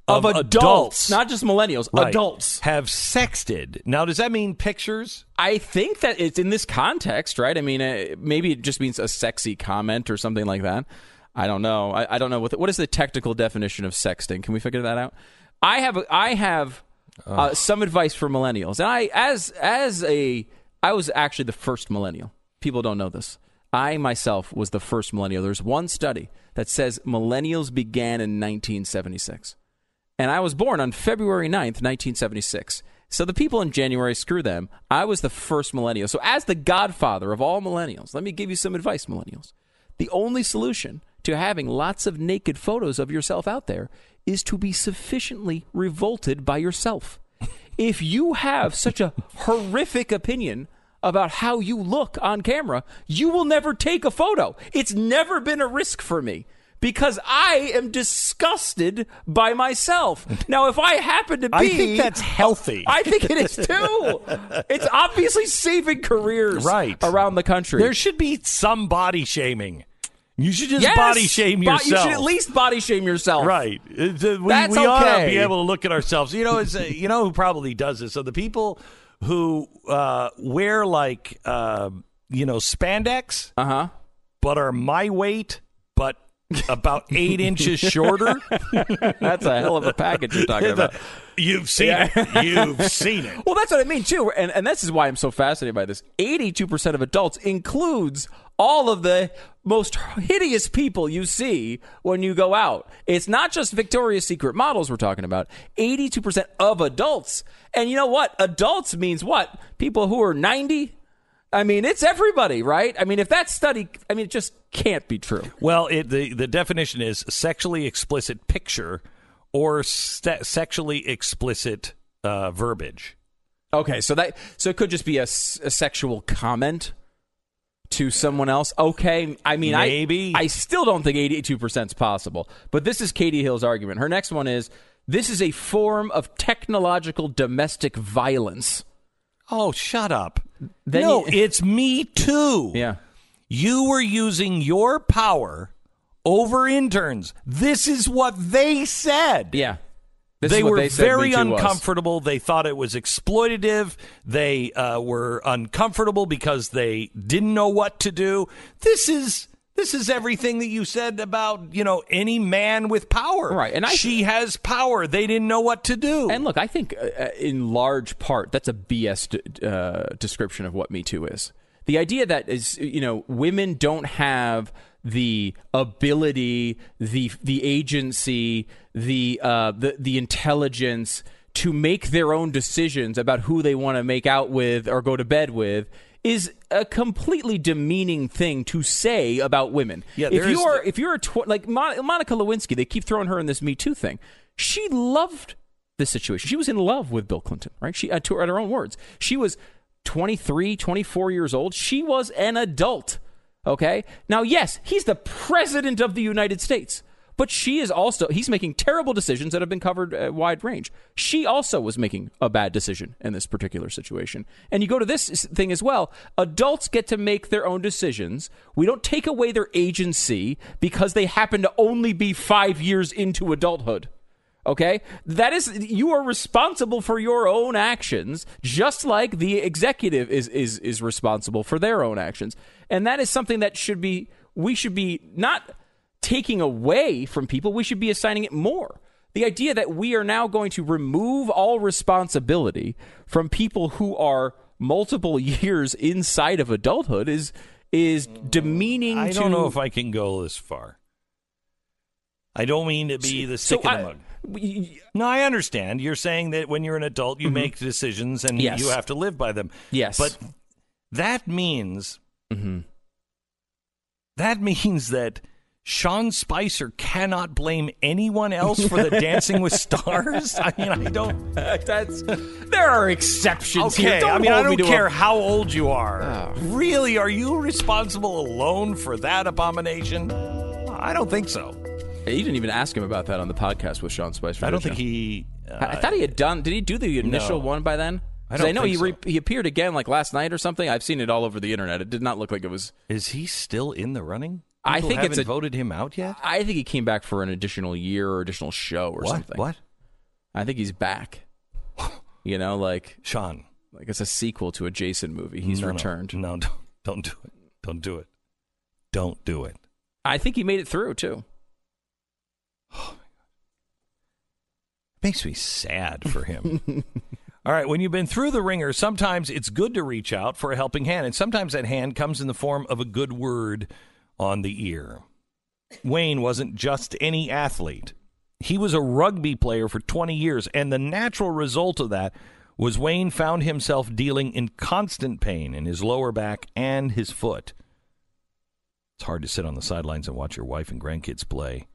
of, of, adults, not just millennials, right, adults. have sexted. Now, does that mean pictures? I think that it's in this context, right? I mean, uh, maybe it just means a sexy comment or something like that. I don't know. I, I don't know what the, what is the technical definition of sexting. Can we figure that out? I have I have uh, some advice for millennials, and I as as a I was actually the first millennial. People don't know this. I myself was the first millennial. There's one study that says millennials began in 1976. And I was born on February 9th, 1976. So the people in January, screw them. I was the first millennial. So, as the godfather of all millennials, let me give you some advice, millennials. The only solution to having lots of naked photos of yourself out there is to be sufficiently revolted by yourself. If you have such a horrific opinion about how you look on camera, you will never take a photo. It's never been a risk for me because I am disgusted by myself. Now, if I happen to be. I think that's healthy. I think it is too. it's obviously saving careers Right. around the country. There should be some body shaming. You should just Yes! body shame yourself. You should at least body shame yourself. Right. We That's we ought to be able to look at ourselves. You know, it's, uh, you know who probably does this? So the people who uh, wear like, uh, you know, spandex, Uh huh. but are my weight, but about eight inches shorter. That's a hell of a package you're talking about. You've seen it. You've seen it. Well, that's what I mean too, and and this is why I'm so fascinated by this. 82 percent of adults includes all of the most hideous people you see when you go out. It's not just Victoria's Secret models we're talking about. 82 percent of adults, and you know what? Adults means what? People who are 90. I mean, it's everybody, right? I mean, if that study, I mean, it just can't be true. Well, it, the the definition is sexually explicit picture or se- sexually explicit uh, verbiage. Okay, so that so it could just be a sexual comment to someone else. Okay, I mean, Maybe. I I still don't think eighty-two percent is possible. But this is Katie Hill's argument. Her next one is this is a form of technological domestic violence. Oh, shut up! Then no, you- it's me too. Yeah. You were using your power over interns. This is what they said. Yeah. This they were they very Too was. uncomfortable. They thought it was exploitative. They uh, were uncomfortable because they didn't know what to do. This is this is everything that you said about you know any man with power. Right, and I- she has power. They didn't know what to do. And look, I think uh, uh, in large part that's a BS d- uh, description of what Me Too is. The idea that is, you know, women don't have the ability, the the agency, the uh, the the intelligence to make their own decisions about who they want to make out with or go to bed with is a completely demeaning thing to say about women. Yeah, if you are if you're a tw- like Mon- Monica Lewinsky, they keep throwing her in this Me Too thing. She loved this situation. She was in love with Bill Clinton, right? She uh, to at her own words, she was 23, 24 years old. She was an adult. Okay? Now, yes, he's the president of the United States. But she is also, he's making terrible decisions that have been covered at wide range. She also was making a bad decision in this particular situation. And you go to this thing as well. Adults get to make their own decisions. We don't take away their agency because they happen to only be five years into adulthood. Okay? That is you are responsible for your own actions, just like the executive is is is responsible for their own actions. And that is something that should be we should be not taking away from people, we should be assigning it more. The idea that we are now going to remove all responsibility from people who are multiple years inside of adulthood is is demeaning to I to don't know if I can go this far. I don't mean to be the So stick in I- the mud. No, I understand. You're saying that when you're an adult, you make decisions and Mm-hmm. Yes. you have to live by them. Yes. But that means Mm-hmm. that means that Sean Spicer cannot blame anyone else for the Dancing with Stars. I mean, I don't. That's there are exceptions here. Okay, Don't I mean, I hold me don't to a- care how old you are. Oh. Really, are you responsible alone for that abomination? I don't think so. You didn't even ask him about that on the podcast with Sean Spicer. I don't think he. I, I thought he had done. Did he do the initial No. one by then? I I know he so. re- he appeared again like last night or something. I've seen it all over the internet. It did not look like it was. Is he still in the running? I think it's a- voted him out yet. I think he came back for an additional year or additional show or what? something. What? I think he's back. You know, like Sean. like it's a sequel to a Jason movie. He's no, no. returned. No, don't, don't do it. Don't do it. Don't do it. I think he made it through too. Oh, it makes me sad for him. All right, when you've been through the ringer, sometimes it's good to reach out for a helping hand, and sometimes that hand comes in the form of a good word on the ear. Wayne wasn't just any athlete. He was a rugby player for 20 years, and the natural result of that was Wayne found himself dealing in constant pain in his lower back and his foot. It's hard to sit on the sidelines and watch your wife and grandkids play,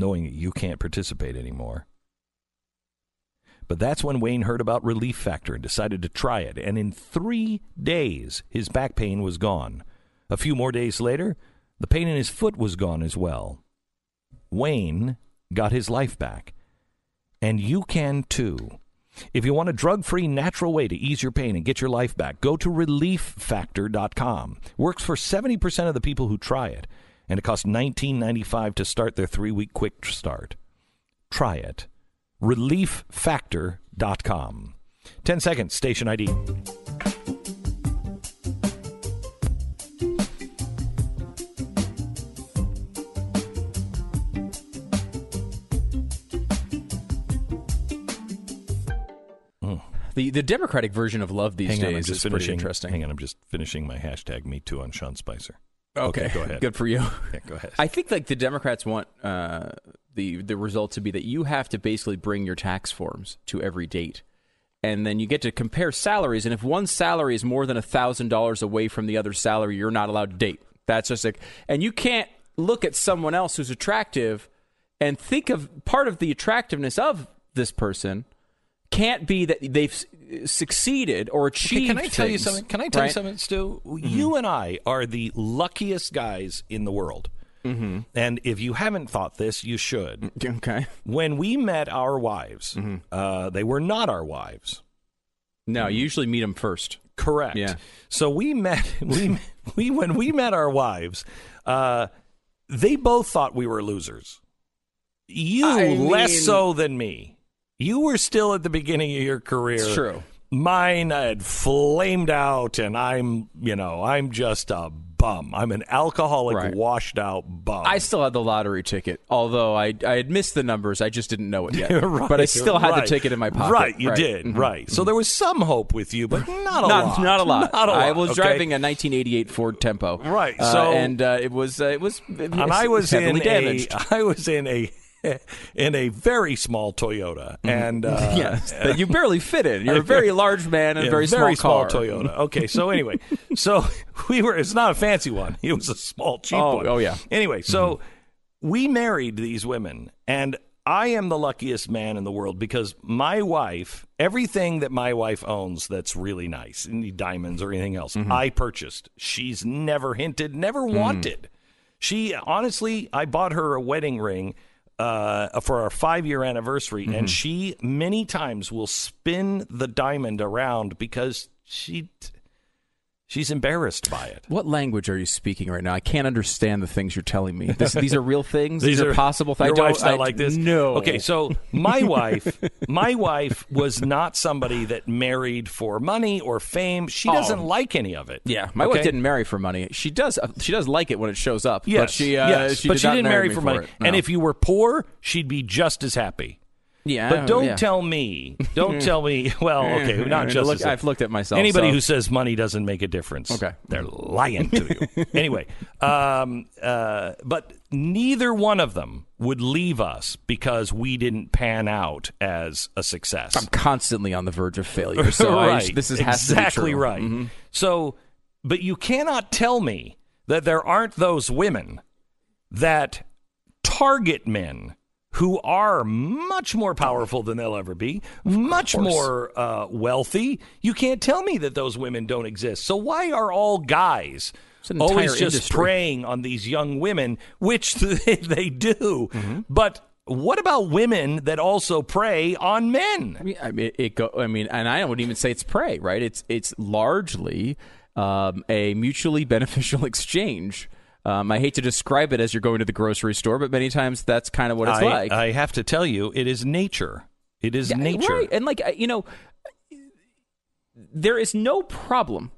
knowing you can't participate anymore. But that's when Wayne heard about Relief Factor and decided to try it. And in three days, his back pain was gone. A few more days later, the pain in his foot was gone as well. Wayne got his life back. And you can too. If you want a drug free, natural way to ease your pain and get your life back, go to relieffactor.com. Works for 70% of the people who try it, and it costs $19.95 to start their three week quick start. Try it. Relieffactor.com. 10 seconds, station ID. Hmm. The the Democratic version of love these Hang days on, is pretty finishing. interesting. Hang on, I'm just finishing my hashtag Me Too on Sean Spicer. Okay, go ahead. Good for you. Yeah, go ahead. I think like the Democrats want uh, the the result to be that you have to basically bring your tax forms to every date, and then you get to compare salaries. And if one salary is more than a thousand dollars away from the other salary, you're not allowed to date. That's just like, and you can't look at someone else who's attractive and think of part of the attractiveness of this person can't be that they've succeeded or Okay, achieved. can I tell you something? Can I tell you something, Stu? You and I are the luckiest guys in the world. Mm-hmm. And if you haven't thought this, you should. Okay. When we met our wives, uh, they were not our wives. No, you usually meet them first. Correct. Yeah. So we met. We we when we met our wives, uh, they both thought we were losers. You I less mean- so than me. You were still at the beginning of your career. It's true. Mine had flamed out, and I'm, you know, I'm just a bum. I'm an alcoholic, Right. washed out bum. I still had the lottery ticket, although I I had missed the numbers. I just didn't know it yet. right, but I still had right. the ticket in my pocket. Right, you did. Mhm. Right. So there was some hope with you, but not a Not, lot. not a lot. Not a lot. I was okay? driving a 1988 Ford Tempo. Right, Uh, so- and uh, it was uh, it was and I was in heavily a, damaged. I was in a in a very small Toyota, mm-hmm. and uh, yes, that you barely fit in. You're a very large man in a very, small car. Toyota. Okay, so anyway, so we were. It's not a fancy one. It was a small, cheap Oh, one. oh, yeah. Anyway, so mm-hmm. we married these women, and I am the luckiest man in the world because my wife, everything that my wife owns that's really nice, any diamonds or anything else, mm-hmm. I purchased. She's never hinted, never mm. wanted. She honestly, I bought her a wedding ring uh, for our five year anniversary, and she many times will spin the diamond around because she she's embarrassed by it. What language are you speaking right now? I can't understand the things you're telling me. This, these are real things. These are, are possible. Your I wife's not like this. No. Okay, so my wife, my wife was not somebody that married for money or fame. She doesn't Oh. like any of it. Yeah, my Okay? wife didn't marry for money. She does. uh, She does like it when it shows up. Yes, but she, uh, yes, she but did she didn't marry me for money. it. And if you were poor, she'd be just as happy. Yeah, But don't yeah. tell me. Don't tell me. Well, okay, not just. Look, I've looked at myself. Anybody so- who says money doesn't make a difference, Okay. they're lying to you. anyway, um, uh, but neither one of them would leave us because we didn't pan out as a success. I'm constantly on the verge of failure. So I- right. this is has exactly to be true. right. Mhm. So, but you cannot tell me that there aren't those women that target men who are much more powerful than they'll ever be, much course. more uh, wealthy. You can't tell me that those women don't exist. So why are all guys? Always just industry. preying on these young women, which they, they do. Mm-hmm. But what about women that also prey on men? I mean, I mean, it go. I mean, and I wouldn't even say it's prey, right? It's it's largely um, a mutually beneficial exchange. Um, I hate to describe it as you're going to the grocery store, but many times that's kind of what it's I, like. I have to tell you, it is nature. It is Yeah, nature. right? And like you know, there is no problem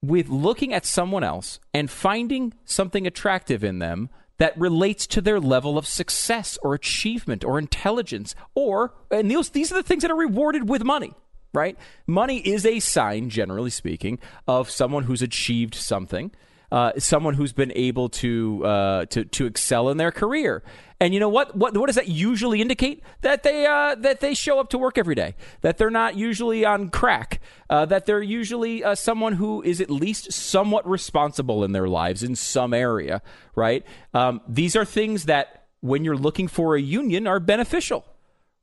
with looking at someone else and finding something attractive in them that relates to their level of success or achievement or intelligence or and these these are the things that are rewarded with money right money is a sign generally speaking of someone who's achieved something uh, someone who's been able to uh, to to excel in their career. And you know what? What what does that usually indicate? That they uh, that they show up to work every day. That they're not usually on crack. Uh, that they're usually uh, someone who is at least somewhat responsible in their lives in some area. Right? Um, these are things that when you're looking for a union are beneficial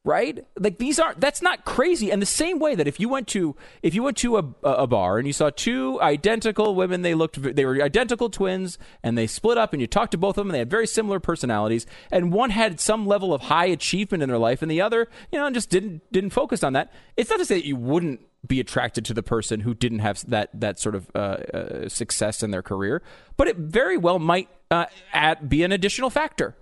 right? Like these aren't that's not crazy. And the same way that if you went to if you went to a, a bar and you saw two identical women, they looked they were identical twins and they split up and you talked to both of them and they had very similar personalities and one had some level of high achievement in their life and the other, you know, just didn't didn't focus on that. It's not to say that you wouldn't be attracted to the person who didn't have that that sort of uh, uh, success in their career, but it very well might uh, add, be an additional factor.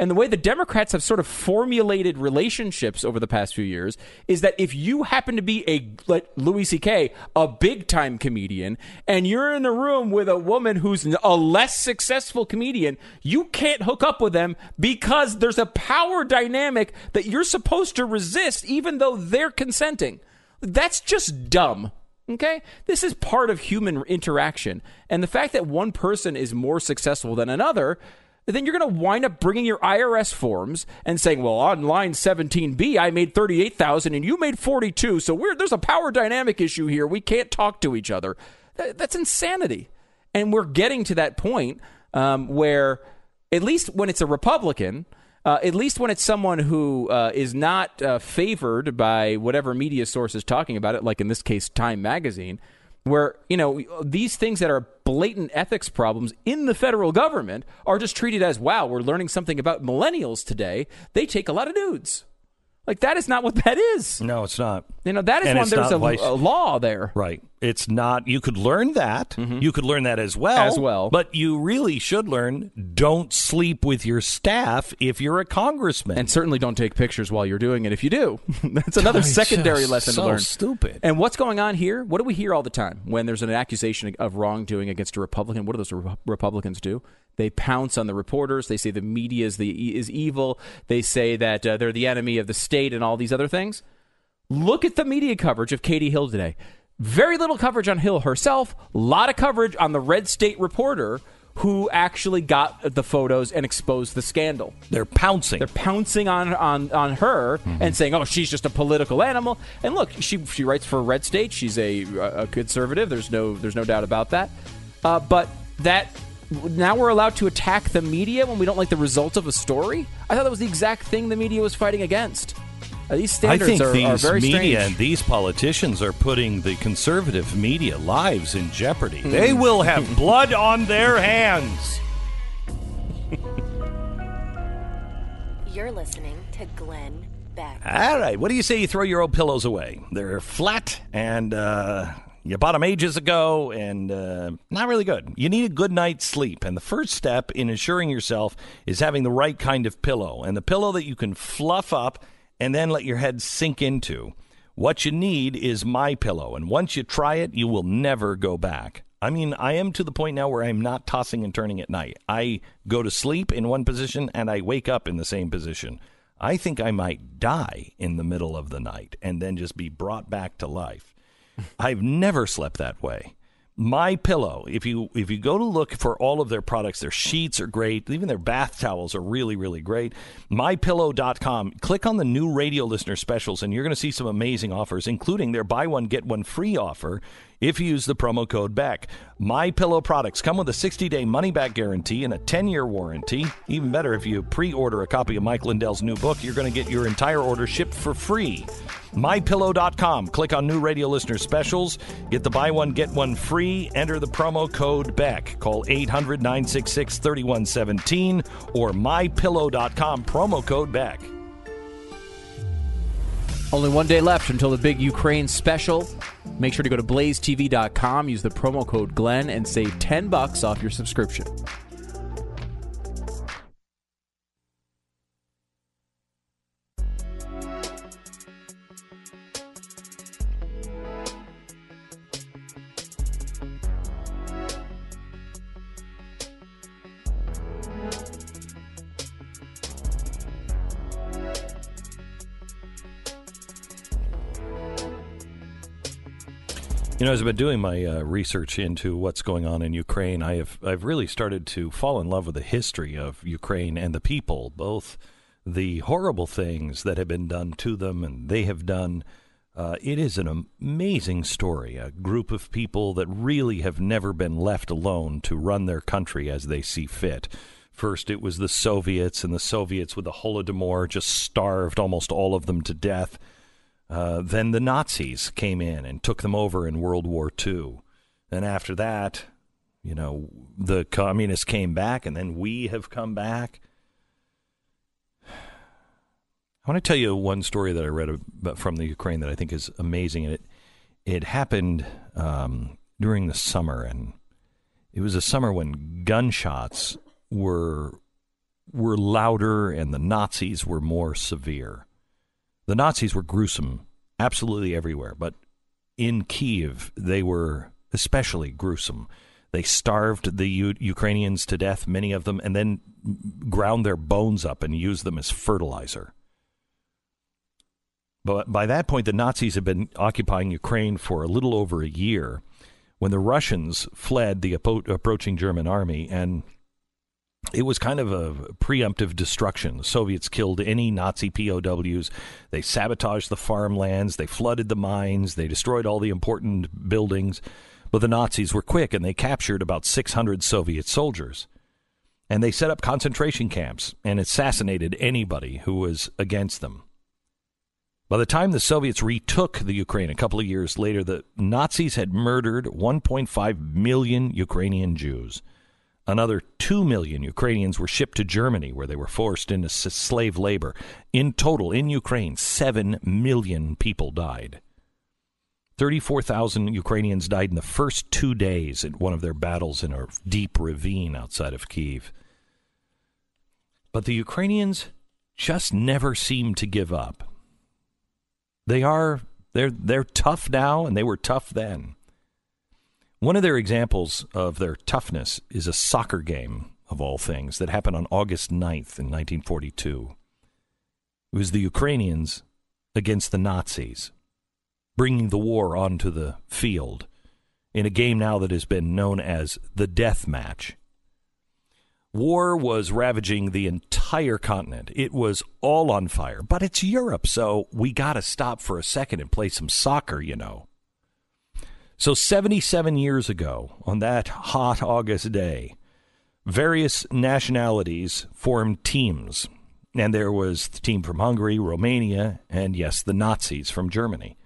And the way the Democrats have sort of formulated relationships over the past few years is that if you happen to be a like Louis C.K., a big time comedian, and you're in a room with a woman who's a less successful comedian, you can't hook up with them because there's a power dynamic that you're supposed to resist, even though they're consenting. That's just dumb. Okay? This is part of human interaction. And the fact that one person is more successful than another then you're going to wind up bringing your IRS forms and saying, "Well, on line 17B, I made 38,000 and you made 42, so there's a power dynamic issue here. We can't talk to each other." That, that's insanity. And we're getting to that point um, where, at least when it's a Republican, uh, at least when it's someone who uh, is not uh, favored by whatever media source is talking about it, like in this case, Time Magazine, where you know these things that are blatant ethics problems in the federal government are just treated as wow we're learning something about millennials today. They take a lot of nudes like that is not what that is no it's not you know that is And when there's a, a law there Right. It's not, you could learn that. You could learn that as well. Mm-hmm. As well. But you really should learn don't sleep with your staff if you're a congressman. and certainly don't take pictures while you're doing it if you do that's another secondary lesson so to learn stupid. and what's going on here what do we hear all the time when there's an accusation of wrongdoing against a republican what do those Re- republicans do they pounce on the reporters they say the media is the is evil they say that uh, they're the enemy of the state and all these other things Look at the media coverage of Katie Hill today. Very little coverage on Hill herself, a lot of coverage on the Red State reporter who actually got the photos and exposed the scandal. They're pouncing. They're pouncing on on, on her and saying, "Oh, she's just a political animal." And look, she she writes for Red State. She's a, a conservative. There's no there's no doubt about that. Uh, but that now we're allowed to attack the media when we don't like the result of a story. I thought that was the exact thing the media was fighting against. Uh, these I standards think are, these are very media strange. and these politicians are putting the conservative media lives in jeopardy. Hmm. They will have blood on their hands. You're listening to Glenn Beck. All right. What do you say you throw your old pillows away? They're flat and uh, you bought them ages ago and uh, not really good. You need a good night's sleep. And the first step in ensuring yourself is having the right kind of pillow and the pillow that you can fluff up and then let your head sink into. What you need is my pillow, and once you try it, you will never go back. I mean, I am to the point now where I'm not tossing and turning at night. I go to sleep in one position and I wake up in the same position. I think I might die in the middle of the night and then just be brought back to life. I've never slept that way. My pillow, if you if you go to look for all of their products, their sheets are great, even their bath towels are really really great. mypillow.com. Click on the new radio listener specials and you're going to see some amazing offers including their buy one get one free offer if you use the promo code Beck. My Pillow products come with a 60-day money-back guarantee and a 10-year warranty. Even better, if you pre-order a copy of Mike Lindell's new book, you're going to get your entire order shipped for free. MyPillow.com. Click on new radio listener specials. Get the buy one, get one free. Enter the promo code BECK. Call 800 966 3117 or MyPillow.com. Promo code BECK. Only one day left until the big Ukraine special. Make sure to go to blazetv.com, use the promo code Glenn, and save 10 bucks off your subscription. You know, as I've been doing my uh, research into what's going on in Ukraine, I have I've really started to fall in love with the history of Ukraine and the people, both the horrible things that have been done to them and they have done. Uh, it is an amazing story. A group of people that really have never been left alone to run their country as they see fit. First, it was the Soviets, and the Soviets with the Holodomor just starved almost all of them to death. Uh, then the Nazis came in and took them over in World War II. And after that, you know, the communists came back, and then we have come back. I want to tell you one story that I read from the Ukraine that I think is amazing, and it it happened um, during the summer, and it was a summer when gunshots were were louder and the Nazis were more severe. The Nazis were gruesome absolutely everywhere, but in Kiev they were especially gruesome. They starved the U- Ukrainians to death, many of them, and then ground their bones up and used them as fertilizer. But by that point, the Nazis had been occupying Ukraine for a little over a year when the Russians fled the approaching German army, and it was kind of a preemptive destruction. The Soviets killed any Nazi POWs. They sabotaged the farmlands. They flooded the mines. They destroyed all the important buildings. But the Nazis were quick and they captured about 600 Soviet soldiers. And they set up concentration camps and assassinated anybody who was against them. By the time the Soviets retook the Ukraine a couple of years later, the Nazis had murdered 1.5 million Ukrainian Jews. Another 2 million Ukrainians were shipped to Germany, where they were forced into slave labor. In total, in Ukraine, 7 million people died. 34,000 Ukrainians died in the first two days in one of their battles in a deep ravine outside of Kiev. But the Ukrainians just never seem to give up. They are they're they're tough now and they were tough then. One of their examples of their toughness is a soccer game of all things that happened on August 9th in 1942. It was the Ukrainians against the Nazis, bringing the war onto the field in a game now that has been known as the death match. War was ravaging the entire continent. It was all on fire. But it's Europe, so we got to stop for a second and play some soccer, you know. So, 77 years ago, on that hot August day, various nationalities formed teams. And there was the team from Hungary, Romania, and yes, the Nazis from Germany.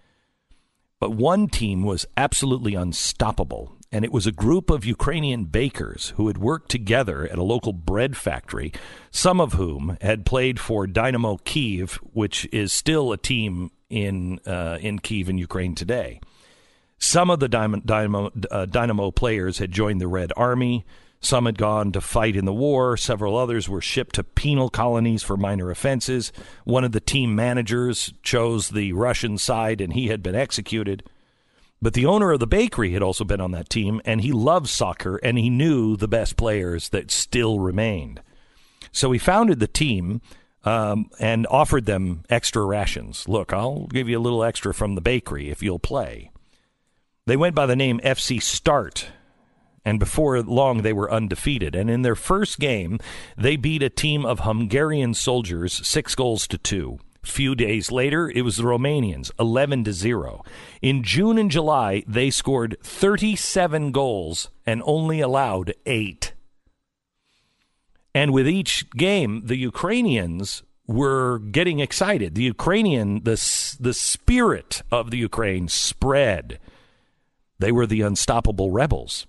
But one team was absolutely unstoppable, and it was a group of Ukrainian bakers who had worked together at a local bread factory, some of whom had played for Dynamo Kiev, which is still a team in uh, in Kiev in Ukraine today. Some of the Dynamo, uh, Dynamo players had joined the Red Army. Some had gone to fight in the war. Several others were shipped to penal colonies for minor offenses. One of the team managers chose the Russian side and he had been executed. But the owner of the bakery had also been on that team, and he loved soccer, and he knew the best players that still remained. So he founded the team um, and offered them extra rations. Look, I'll give you a little extra from the bakery if you'll play. They went by the name FC Start, and before long they were undefeated. And in their first game, they beat a team of Hungarian soldiers six goals to two. Few days later, it was the Romanians, 11 to 0. In June and July, they scored 37 goals and only allowed 8. And with each game, the Ukrainians were getting excited. The Ukrainian, the, the spirit of the Ukraine spread. They were the unstoppable rebels.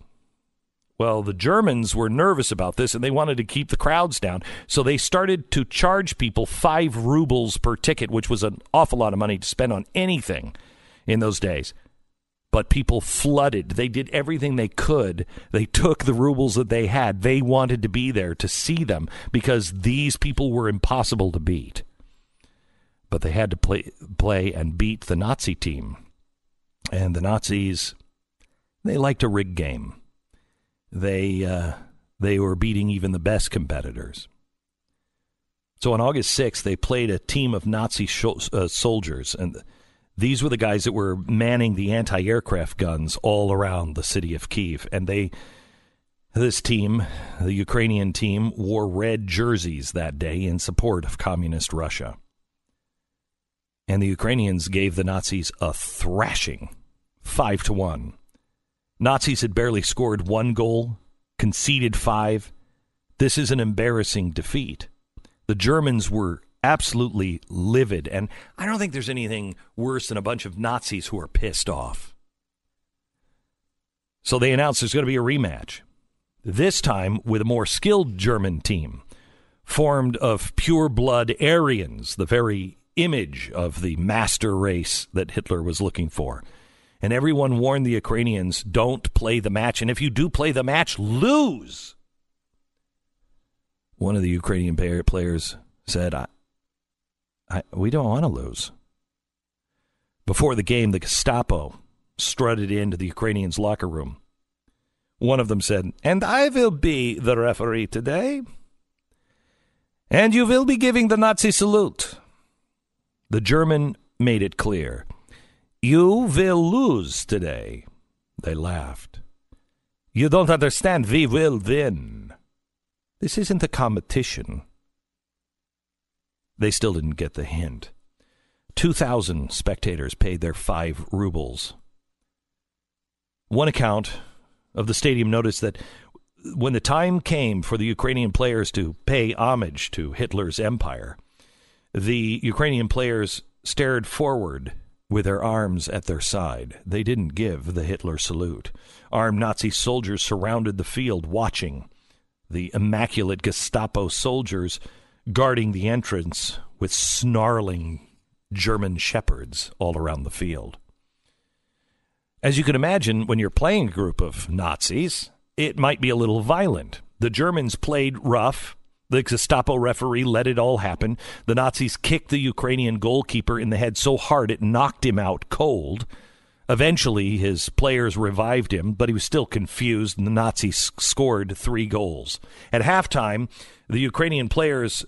Well, the Germans were nervous about this and they wanted to keep the crowds down. So they started to charge people five rubles per ticket, which was an awful lot of money to spend on anything in those days. But people flooded. They did everything they could. They took the rubles that they had. They wanted to be there to see them because these people were impossible to beat. But they had to play, play and beat the Nazi team. And the Nazis, they liked a rig game they uh, they were beating even the best competitors. So on August 6th, they played a team of Nazi sh- uh, soldiers, and these were the guys that were manning the anti-aircraft guns all around the city of Kiev. And they, this team, the Ukrainian team, wore red jerseys that day in support of communist Russia. And the Ukrainians gave the Nazis a thrashing, five to one. Nazis had barely scored one goal, conceded five, This is an embarrassing defeat. The Germans were absolutely livid, and I don't think there's anything worse than a bunch of Nazis who are pissed off. So they announced there's going to be a rematch, this time with a more skilled German team formed of pure blood Aryans, the very image of the master race that Hitler was looking for. And everyone warned the Ukrainians don't play the match. And if you do play the match, lose. One of the Ukrainian players said, I, I, We don't want to lose. Before the game, the Gestapo strutted into the Ukrainians' locker room. One of them said, And I will be the referee today. And you will be giving the Nazi salute. The German made it clear. You will lose today. They laughed. You don't understand. We will win. This isn't a competition. They still didn't get the hint. 2,000 spectators paid their five rubles. One account of the stadium noticed that when the time came for the Ukrainian players to pay homage to Hitler's empire, the Ukrainian players stared forward with their arms at their side. They didn't give the Hitler salute. Armed Nazi soldiers surrounded the field watching. The immaculate Gestapo soldiers guarding the entrance with snarling German shepherds all around the field. As you can imagine, when you're playing a group of Nazis, it might be a little violent. The Germans played rough. The Gestapo referee let it all happen. The Nazis kicked the Ukrainian goalkeeper in the head so hard it knocked him out cold. Eventually, his players revived him, but he was still confused, and the Nazis scored three goals. At halftime, the Ukrainian players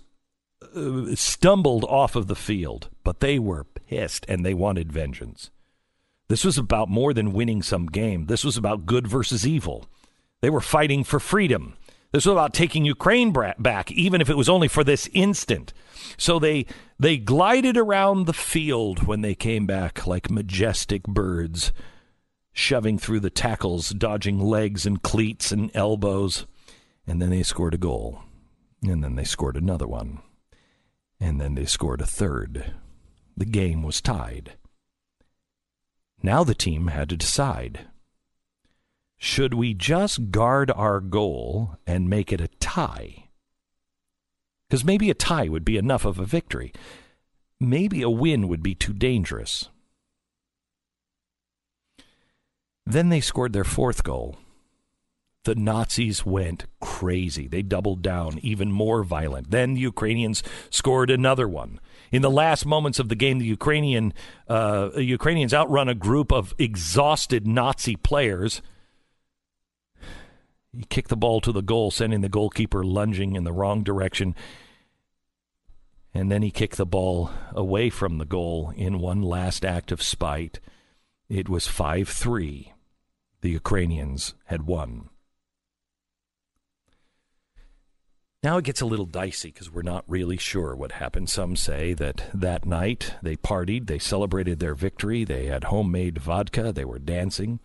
uh, stumbled off of the field, but they were pissed and they wanted vengeance. This was about more than winning some game. This was about good versus evil. They were fighting for freedom. This was about taking Ukraine back, even if it was only for this instant. So they they glided around the field when they came back like majestic birds, shoving through the tackles, dodging legs and cleats and elbows, and then they scored a goal, and then they scored another one, and then they scored a third. The game was tied. Now the team had to decide should we just guard our goal and make it a tie? Because maybe a tie would be enough of a victory. Maybe a win would be too dangerous. Then they scored their fourth goal. The Nazis went crazy. They doubled down, even more violent. Then the Ukrainians scored another one. In the last moments of the game, the Ukrainian uh, Ukrainians outrun a group of exhausted Nazi players he kicked the ball to the goal, sending the goalkeeper lunging in the wrong direction. And then he kicked the ball away from the goal in one last act of spite. It was 5 3. The Ukrainians had won. Now it gets a little dicey because we're not really sure what happened. Some say that that night they partied, they celebrated their victory, they had homemade vodka, they were dancing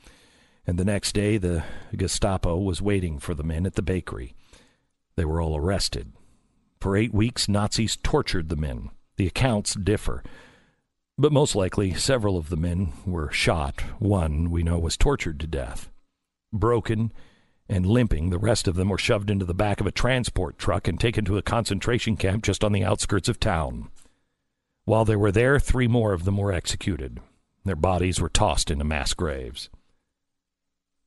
and the next day the Gestapo was waiting for the men at the bakery. They were all arrested. For eight weeks, Nazis tortured the men. The accounts differ. But most likely, several of the men were shot. One, we know, was tortured to death. Broken and limping, the rest of them were shoved into the back of a transport truck and taken to a concentration camp just on the outskirts of town. While they were there, three more of them were executed. Their bodies were tossed into mass graves.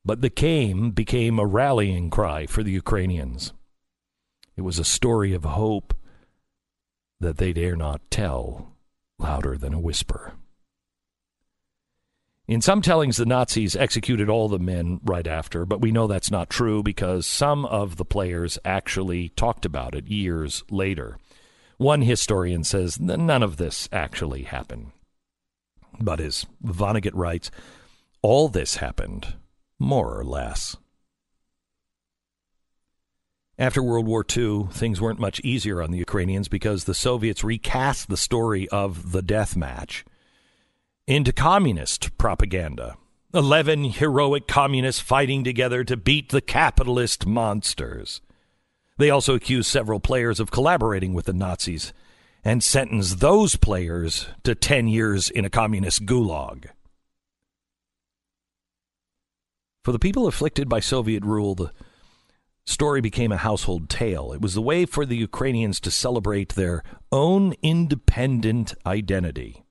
But the Kame became a rallying cry for the Ukrainians. It was a story of hope that they dare not tell louder than a whisper. In some tellings, the Nazis executed all the men right after, but we know that's not true because some of the players actually talked about it years later. One historian says none of this actually happened. But as Vonnegut writes, all this happened more or less. After World War II, things weren't much easier on the Ukrainians because the Soviets recast the story of the death match into communist propaganda. Eleven heroic communists fighting together to beat the capitalist monsters. They also accused several players of collaborating with the Nazis and sentenced those players to 10 years in a communist gulag. For the people afflicted by Soviet rule, the story became a household tale. It was the way for the Ukrainians to celebrate their own independent identity.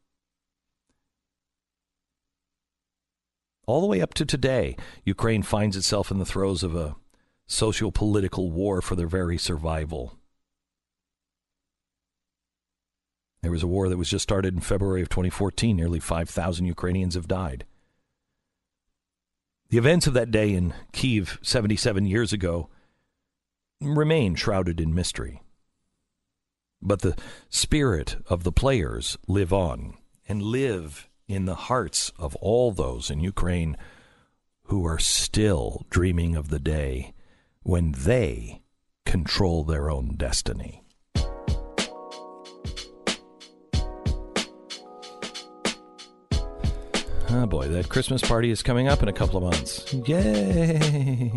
All the way up to today, Ukraine finds itself in the throes of a socio political war for their very survival. There was a war that was just started in February of 2014. Nearly 5,000 Ukrainians have died. The events of that day in Kiev 77 years ago remain shrouded in mystery. But the spirit of the players live on and live in the hearts of all those in Ukraine who are still dreaming of the day when they control their own destiny. Oh boy, that Christmas party is coming up in a couple of months. Yay!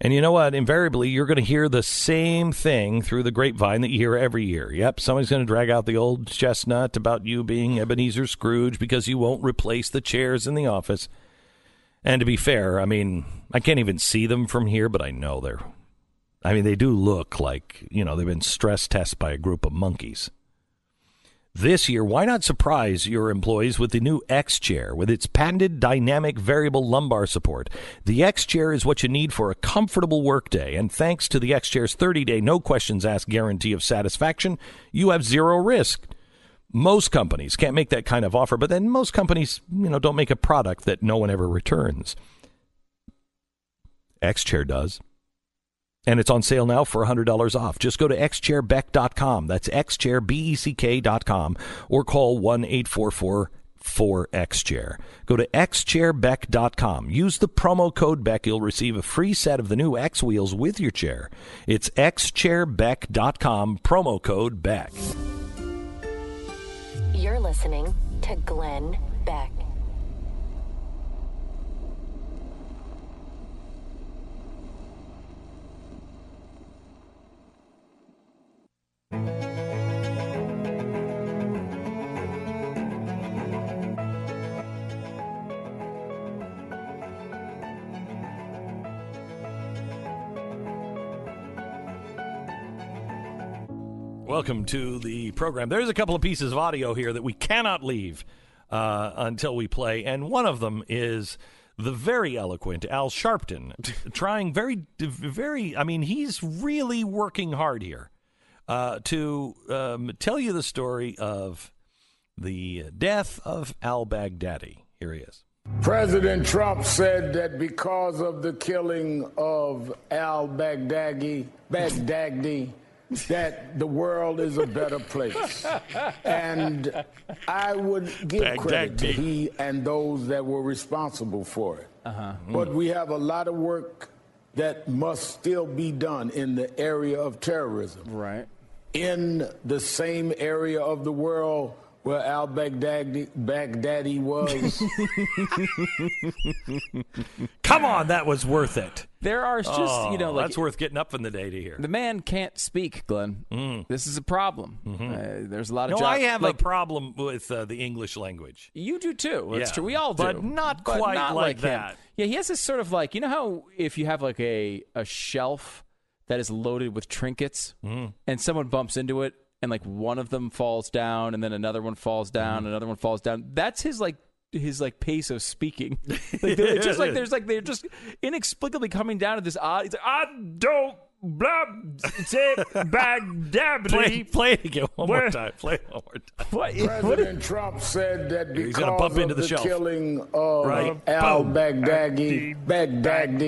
And you know what? Invariably, you're going to hear the same thing through the grapevine that you hear every year. Yep, somebody's going to drag out the old chestnut about you being Ebenezer Scrooge because you won't replace the chairs in the office. And to be fair, I mean, I can't even see them from here, but I know they're. I mean, they do look like, you know, they've been stress tested by a group of monkeys. This year, why not surprise your employees with the new X Chair with its patented dynamic variable lumbar support? The X Chair is what you need for a comfortable workday, and thanks to the X Chair's 30 day no questions asked guarantee of satisfaction, you have zero risk. Most companies can't make that kind of offer, but then most companies, you know, don't make a product that no one ever returns. X Chair does and it's on sale now for $100 off. Just go to xchairbeck.com. That's xchairbeck.com or call 1 844 4xchair. Go to xchairbeck.com. Use the promo code Beck. You'll receive a free set of the new X wheels with your chair. It's xchairbeck.com, promo code Beck. You're listening to Glenn Beck. Welcome to the program. There's a couple of pieces of audio here that we cannot leave uh, until we play, and one of them is the very eloquent Al Sharpton trying very, very. I mean, he's really working hard here uh, to um, tell you the story of the death of Al Baghdadi. Here he is. President Trump said that because of the killing of Al Baghdadi, Baghdadi, that the world is a better place. And I would give credit to he and those that were responsible for it. Uh-huh. But we have a lot of work that must still be done in the area of terrorism. Right. In the same area of the world where Al Baghdadi, Baghdadi was. Come on, that was worth it. There are just, Oh, you know, like that's worth getting up in the day to hear. the man can't speak, Glenn. This is a problem. Uh, there's a lot of Mm. Mm-hmm. No, jobs. I have like, a problem with uh, the English language. You do too. That's Yeah, true. We all do, but not quite not like him. that. Yeah, he has this sort of like you know how if you have like a a shelf that is loaded with trinkets, Mm-hmm. and someone bumps into it, and like one of them falls down, and then another one falls down, Mm-hmm. another one falls down. That's his like his like pace of speaking. like it's just like there's like they're just inexplicably coming down to this odd. He's like, I don't blah say Baghdadi. Play, play it again one more time. Play it one more time. what? President Trump said that He's because gonna bump of into the the, shelf. killing of Right. Al Boom. Baghdadi, Baghdadi,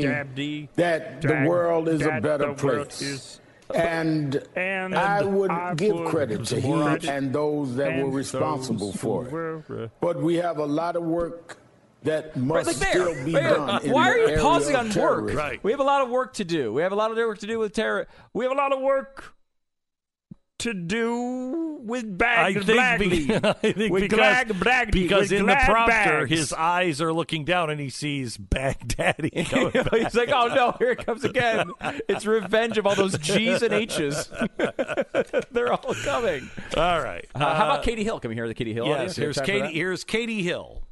Baghdadi, that the world is a better place. is- and, And I would I give would credit to him and those that and were responsible for it. were, uh, But we have a lot of work that must like there, still be there. done. in Why are you pausing of on work? Right. We have a lot of work to do. We have a lot of work to do with terror. We have a lot of work to do with I bag think, Blackley. be- I think with because, Glag Blackley, because with in the prompter, bags. his eyes are looking down and he sees Baghdaddy. coming back. He's like, oh no, here it comes again. It's revenge of all those G's and H's. They're all coming. All right. Uh, how about Katie Hill? Can we hear the Katie Hill? audio? Yes, Do here's Katie. Here's Katie Hill.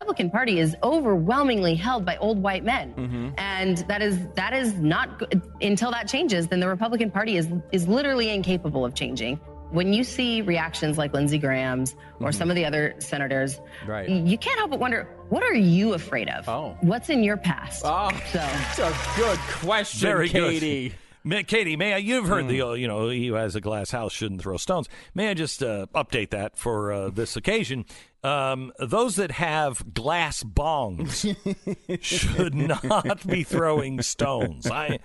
Republican Party is overwhelmingly held by old white men, Mm-hmm. and that is that is not good. until that changes. Then the Republican Party is is literally incapable of changing. When you see reactions like Lindsey Graham's or some of the other senators, Mm-hmm. Right. you can't help but wonder what are you afraid of? Oh. What's in your past? Oh, so that's a good question, Very Katie. good. May, Katie, may I? You've heard the, uh, you know, he who has a glass house shouldn't throw stones. May I just uh, update that for uh, this occasion? Um, those that have glass bongs should not be throwing stones. I,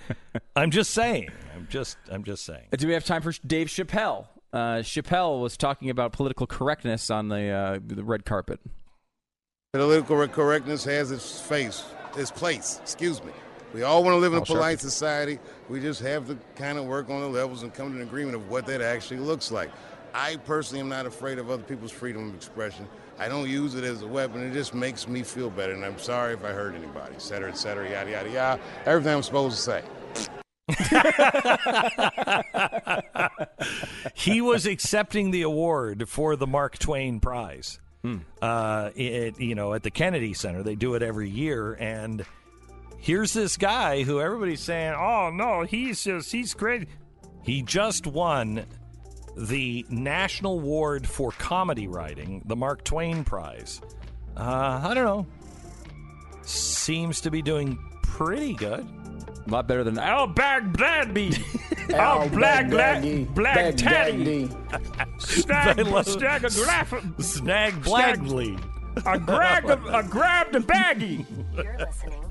I'm just saying. I'm just, I'm just saying. Uh, Do we have time for Dave Chappelle? Uh, Chappelle was talking about political correctness on the uh, the red carpet. Political correctness has its face, its place. Excuse me. We all want to live in a Oh, sure. polite society. We just have to kind of work on the levels and come to an agreement of what that actually looks like. I personally am not afraid of other people's freedom of expression. I don't use it as a weapon. It just makes me feel better. And I'm sorry if I hurt anybody, et cetera, et cetera, yada, yada, yada. Everything I'm supposed to say. he was accepting the award for the Mark Twain Prize. Uh, it, you know, at the Kennedy Center, they do it every year, and here's this guy who everybody's saying, "Oh no, he's just he's great." He just won the National Award for Comedy Writing, the Mark Twain Prize. Uh, I don't know. Seems to be doing pretty good. A lot better than Al Baghdadi. Al Al Black Baghdadi, Black Taddy. Baghdadi. Snag, I snag a graph. Snag Blagley. I grabbed a, I grabbed a baggie. You're listening